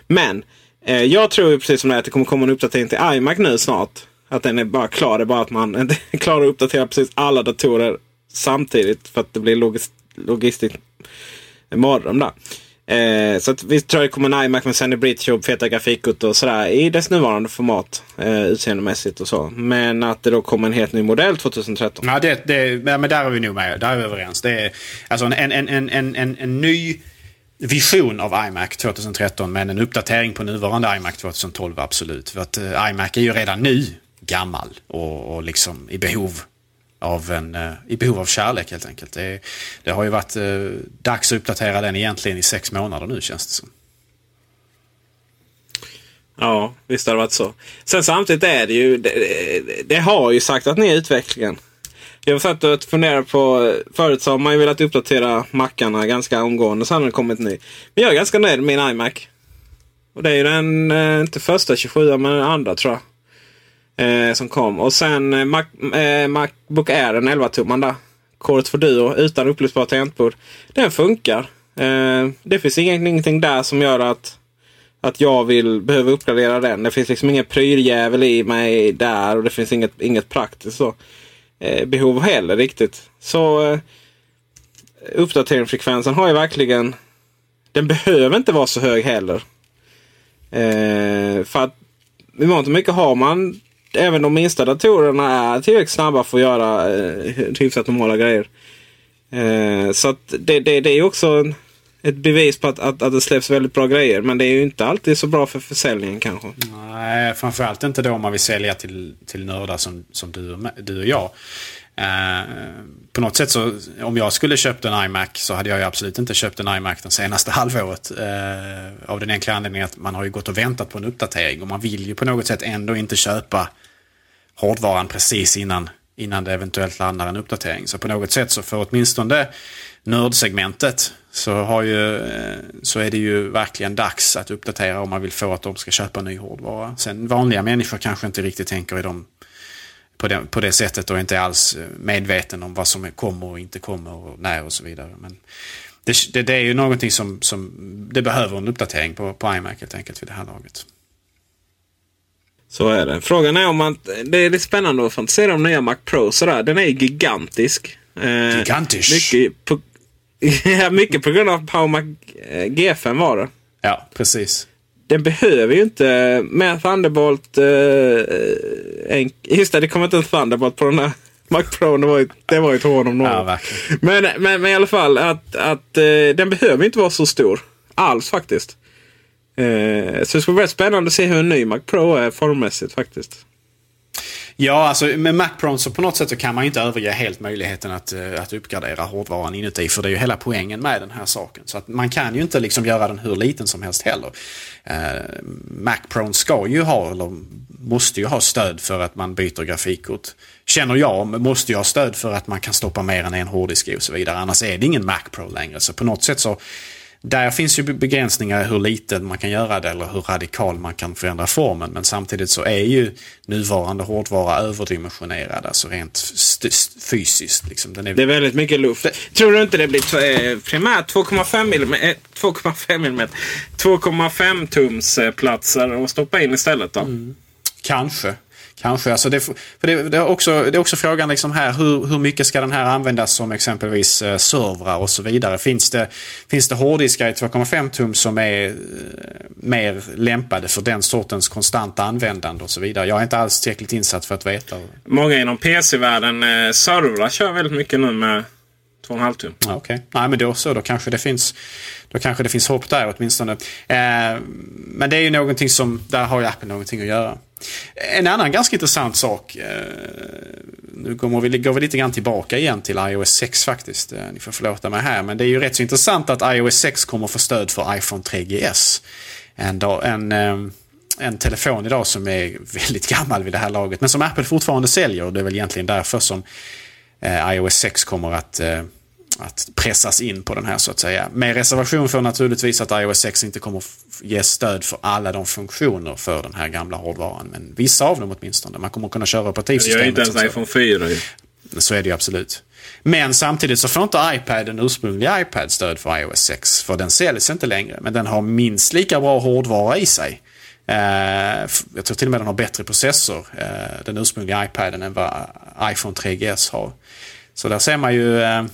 Men eh, jag tror precis som det är att det kommer komma en uppdatering till iMac nu snart. Att den är bara klar. Det är bara att man klarar att uppdatera precis alla datorer samtidigt. För att det blir logist logistiskt mardröm där. Eh, så att vi tror det kommer en iMac med Sandy Bridge och feta grafikkort och sådär i dess nuvarande format. Eh, utseendemässigt och så. Men att det då kommer en helt ny modell 2013. Ja, det, det, ja, men där är vi nog med. Där är vi överens. Det är alltså en, en, en, en, en, en ny vision av iMac 2013 men en uppdatering på nuvarande iMac 2012 absolut. För att uh, iMac är ju redan nu gammal och, och liksom i behov av en, eh, i behov av kärlek helt enkelt. Det, det har ju varit eh, dags att uppdatera den egentligen i sex månader nu känns det som. Ja, visst har det varit så. Sen samtidigt är det ju, det, det har ju sagt att ni är utvecklingen. Jag satt och funderade på, förut så har man ju velat uppdatera mackarna ganska omgående. Sen har det kommit ny. Men jag är ganska nöjd med min iMac. Och det är ju den, eh, inte första 27 men den andra tror jag. Eh, som kom. Och sen eh, Mac, eh, Macbook Air, den 11 tumman där. Core 2 Duo utan upplösbart tangentbord. Den funkar. Eh, det finns ingenting där som gör att att jag vill behöva uppgradera den. Det finns liksom ingen pryljävel i mig där och det finns inget, inget praktiskt så eh, behov heller riktigt. Så eh, uppdateringsfrekvensen har ju verkligen... Den behöver inte vara så hög heller. Eh, för att i mångt och mycket har man även de minsta datorerna är tillräckligt snabba för att göra eh, typ hyfsat normala grejer. Eh, så att det, det, det är också en, ett bevis på att, att, att det släpps väldigt bra grejer. Men det är ju inte alltid så bra för försäljningen kanske. Nej, framförallt inte då om man vill sälja till, till nördar som, som du, du och jag. Eh, på något sätt så, om jag skulle köpt en iMac så hade jag ju absolut inte köpt en iMac det senaste halvåret. Eh, av den enkla anledningen att man har ju gått och väntat på en uppdatering och man vill ju på något sätt ändå inte köpa hårdvaran precis innan, innan det eventuellt landar en uppdatering. Så på något sätt så för åtminstone nördsegmentet så, har ju, eh, så är det ju verkligen dags att uppdatera om man vill få att de ska köpa ny hårdvara. Sen vanliga människor kanske inte riktigt tänker i de på det, på det sättet och inte alls eh, medveten om vad som kommer och inte kommer och när och så vidare. Men det, det, det är ju någonting som, som det behöver en uppdatering på, på iMac helt enkelt vid det här laget. Så är det. Frågan är om man... Det är lite spännande att fantisera om nya Mac Pro. Sådär. Den är gigantisk. Eh, Gigantisk. Mycket på, mycket på grund av Power Mac eh, G5 var det. Ja, precis den behöver ju inte med Thunderbolt. Eh, en, just det, det kommer inte en Thunderbolt på den här Mac Pro. Det var ju, det var ju ett hån om något. Ja, men, men, men, i alla fall att, att eh, den behöver inte vara så stor. Alls faktiskt. Eh, så det ska bli väldigt spännande att se hur en ny Mac Pro är formmässigt faktiskt. Ja, alltså med Mac Pro så på något sätt så kan man inte överge helt möjligheten att, eh, att uppgradera hårdvaran inuti. För det är ju hela poängen med den här saken. Så att man kan ju inte liksom göra den hur liten som helst heller. Eh, Mac Pro ska ju ha, eller måste ju ha stöd för att man byter grafikkort. Känner jag, måste ju ha stöd för att man kan stoppa mer än en hårddisk och så vidare. Annars är det ingen Mac Pro längre. Så på något sätt så där finns ju begränsningar hur liten man kan göra det eller hur radikal man kan förändra formen. Men samtidigt så är ju nuvarande hårdvara överdimensionerad, alltså rent fysiskt. Liksom. Den är... Det är väldigt mycket luft. Tror du inte det blir eh, primärt 2,5 mm, 2,5 mm, 2,5 tums eh, platser att stoppa in istället då? Mm. Kanske. Kanske. Alltså det, för det, det, är också, det är också frågan liksom här, hur, hur mycket ska den här användas som exempelvis eh, servrar och så vidare. Finns det, finns det hårddiskar i 2,5 tum som är eh, mer lämpade för den sortens konstanta användande och så vidare. Jag är inte alls tillräckligt insatt för att veta. Många inom PC-världen, eh, servrar kör väldigt mycket nu med 2,5 tum. Okej, okay. nej men då så. Då kanske det finns, då kanske det finns hopp där åtminstone. Eh, men det är ju någonting som, där har ju Apple någonting att göra. En annan ganska intressant sak. Eh, nu går vi, går vi lite grann tillbaka igen till iOS 6 faktiskt. Eh, ni får förlåta mig här. Men det är ju rätt så intressant att iOS 6 kommer få stöd för iPhone 3GS. En, en, eh, en telefon idag som är väldigt gammal vid det här laget. Men som Apple fortfarande säljer. Och det är väl egentligen därför som iOS 6 kommer att att pressas in på den här så att säga. Med reservation för naturligtvis att iOS 6 inte kommer ge stöd för alla de funktioner för den här gamla hårdvaran. Men vissa av dem åtminstone. Man kommer kunna köra operativsystemet. Det gör inte ens iPhone 4 ju. Så är det ju absolut. Men samtidigt så får inte iPad, den ursprungliga iPad, stöd för iOS 6. För den säljs inte längre. Men den har minst lika bra hårdvara i sig. Eh, jag tror till och med den har bättre processor, eh, den ursprungliga iPaden, än vad iPhone 3GS har. Så där ser man ju eh,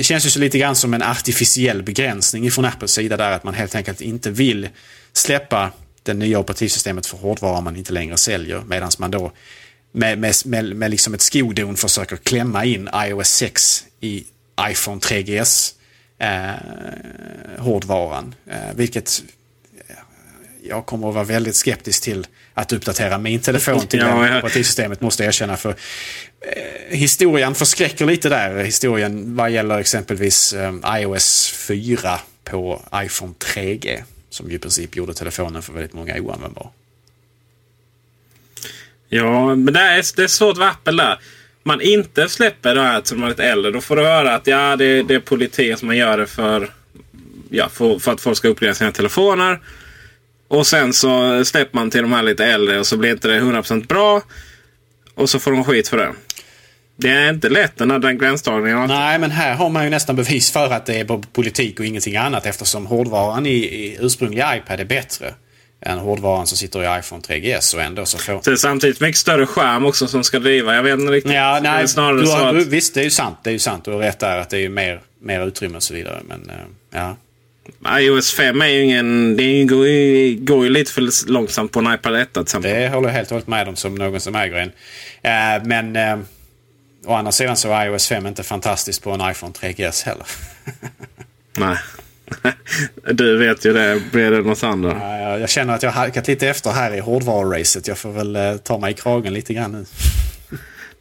det känns ju så lite grann som en artificiell begränsning från Apples sida där att man helt enkelt inte vill släppa det nya operativsystemet för hårdvara man inte längre säljer medan man då med, med, med, med liksom ett skodon försöker klämma in iOS 6 i iPhone 3GS eh, hårdvaran. Eh, vilket jag kommer att vara väldigt skeptisk till att uppdatera min telefon till ja, det operativsystemet måste jag erkänna. För eh, Eh, historien förskräcker lite där. Historien vad gäller exempelvis eh, iOS 4 på iPhone 3G. Som ju i princip gjorde telefonen för väldigt många oanvändbar. Ja, men det är, det är svårt med Apple där. Man inte släpper det här till man är lite äldre. Då får du höra att ja, det, det är politik som man gör det för, ja, för, för att folk ska uppleva sina telefoner. Och sen så släpper man till de här lite äldre och så blir inte det 100% bra. Och så får de skit för det. Det är inte lätt den här gränsdragningen. Nej, men här har man ju nästan bevis för att det är politik och ingenting annat eftersom hårdvaran i, i ursprungliga iPad är bättre än hårdvaran som sitter i iPhone 3GS och ändå så får... Det är samtidigt mycket större skärm också som ska driva. Jag vet inte riktigt. Ja, nej, snarare du har, att... Visst, det är ju sant. Det är ju sant. Du har rätt där att det är mer, mer utrymme och så vidare. Men uh, ja iOS 5 är ju ingen... Det går ju, går ju lite för långsamt på en iPad 1 till exempel. Det håller jag helt och hållet med om som någon som äger en. Uh, men uh, å andra sidan så är iOS 5 inte fantastiskt på en iPhone 3GS heller. Nej. Du vet ju det. Blir det något annat? Ja, jag känner att jag har halkat lite efter här i hårdvaruracet. Jag får väl uh, ta mig i kragen lite grann nu.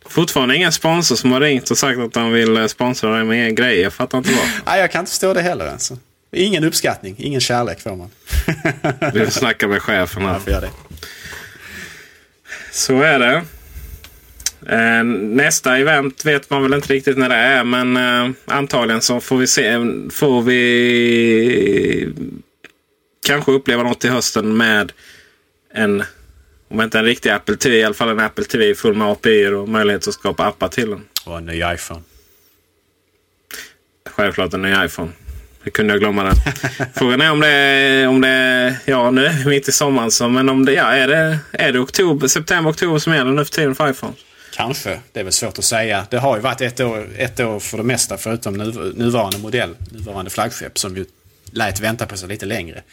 Fortfarande ingen sponsor som har ringt och sagt att de vill sponsra dig med grejer. Jag fattar inte vad. Nej, jag kan inte förstå det heller. Alltså. Ingen uppskattning, ingen kärlek får man. Du får snacka med chefen här. Jag får göra det. Så är det. Eh, nästa event vet man väl inte riktigt när det är. Men eh, antagligen så får vi se. Får vi kanske uppleva något i hösten med en om inte en riktig Apple TV, i alla fall en Apple TV full med API och möjlighet att skapa appar till den. Och en ny iPhone. Självklart en ny iPhone. Hur kunde jag glömma den? Frågan är om det är, om det ja nu mitt i sommaren så, men om det, ja, är det, är det oktober, september, oktober som gäller nu för tiden för iPhone? Kanske. Det är väl svårt att säga. Det har ju varit ett år, ett år för det mesta förutom nu, nuvarande modell, nuvarande flaggskepp som ju lät vänta på sig lite längre.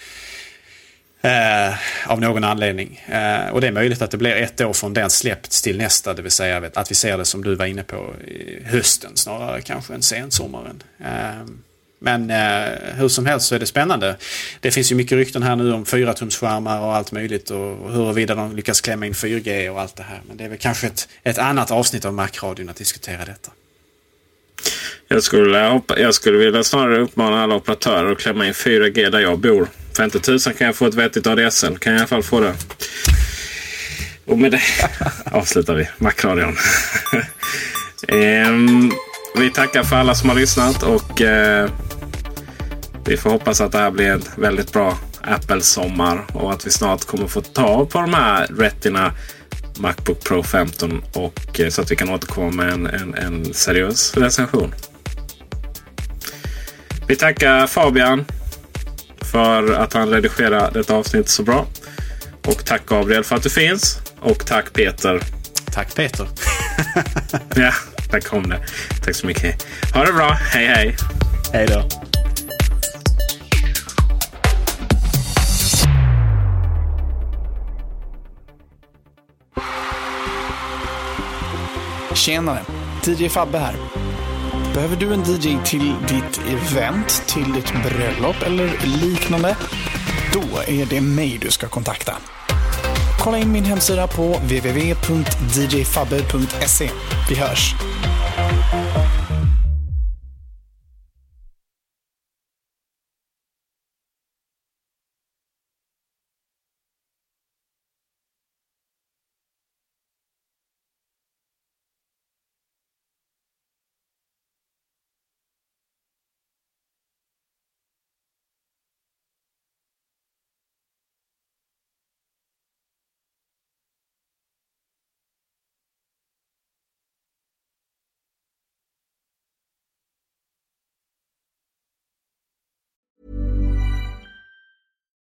Eh, av någon anledning. Eh, och det är möjligt att det blir ett år från den släppts till nästa. Det vill säga att vi ser det som du var inne på i hösten snarare kanske än sensommaren. Eh, men eh, hur som helst så är det spännande. Det finns ju mycket rykten här nu om 4-tumsskärmar och allt möjligt och huruvida de lyckas klämma in 4G och allt det här. Men det är väl kanske ett, ett annat avsnitt av Macradion att diskutera detta. Jag skulle, jag skulle vilja snarare uppmana alla operatörer att klämma in 4G där jag bor. För inte tusan kan jag få ett vettigt ADSL. Kan jag i alla fall få det. Och med det avslutar vi Macradion. um, vi tackar för alla som har lyssnat och uh, vi får hoppas att det här blir en väldigt bra Apple-sommar och att vi snart kommer få ta på de här Retina Macbook Pro 15 och eh, så att vi kan återkomma med en, en, en seriös recension. Vi tackar Fabian för att han redigerar detta avsnitt så bra. Och tack Gabriel för att du finns. Och tack Peter. Tack Peter. ja, där kom det. Tack så mycket. Ha det bra. Hej hej. Hej då. Tjenare! DJ Fabbe här. Behöver du en DJ till ditt event, till ditt bröllop eller liknande? Då är det mig du ska kontakta. Kolla in min hemsida på www.djfabbe.se. Vi hörs!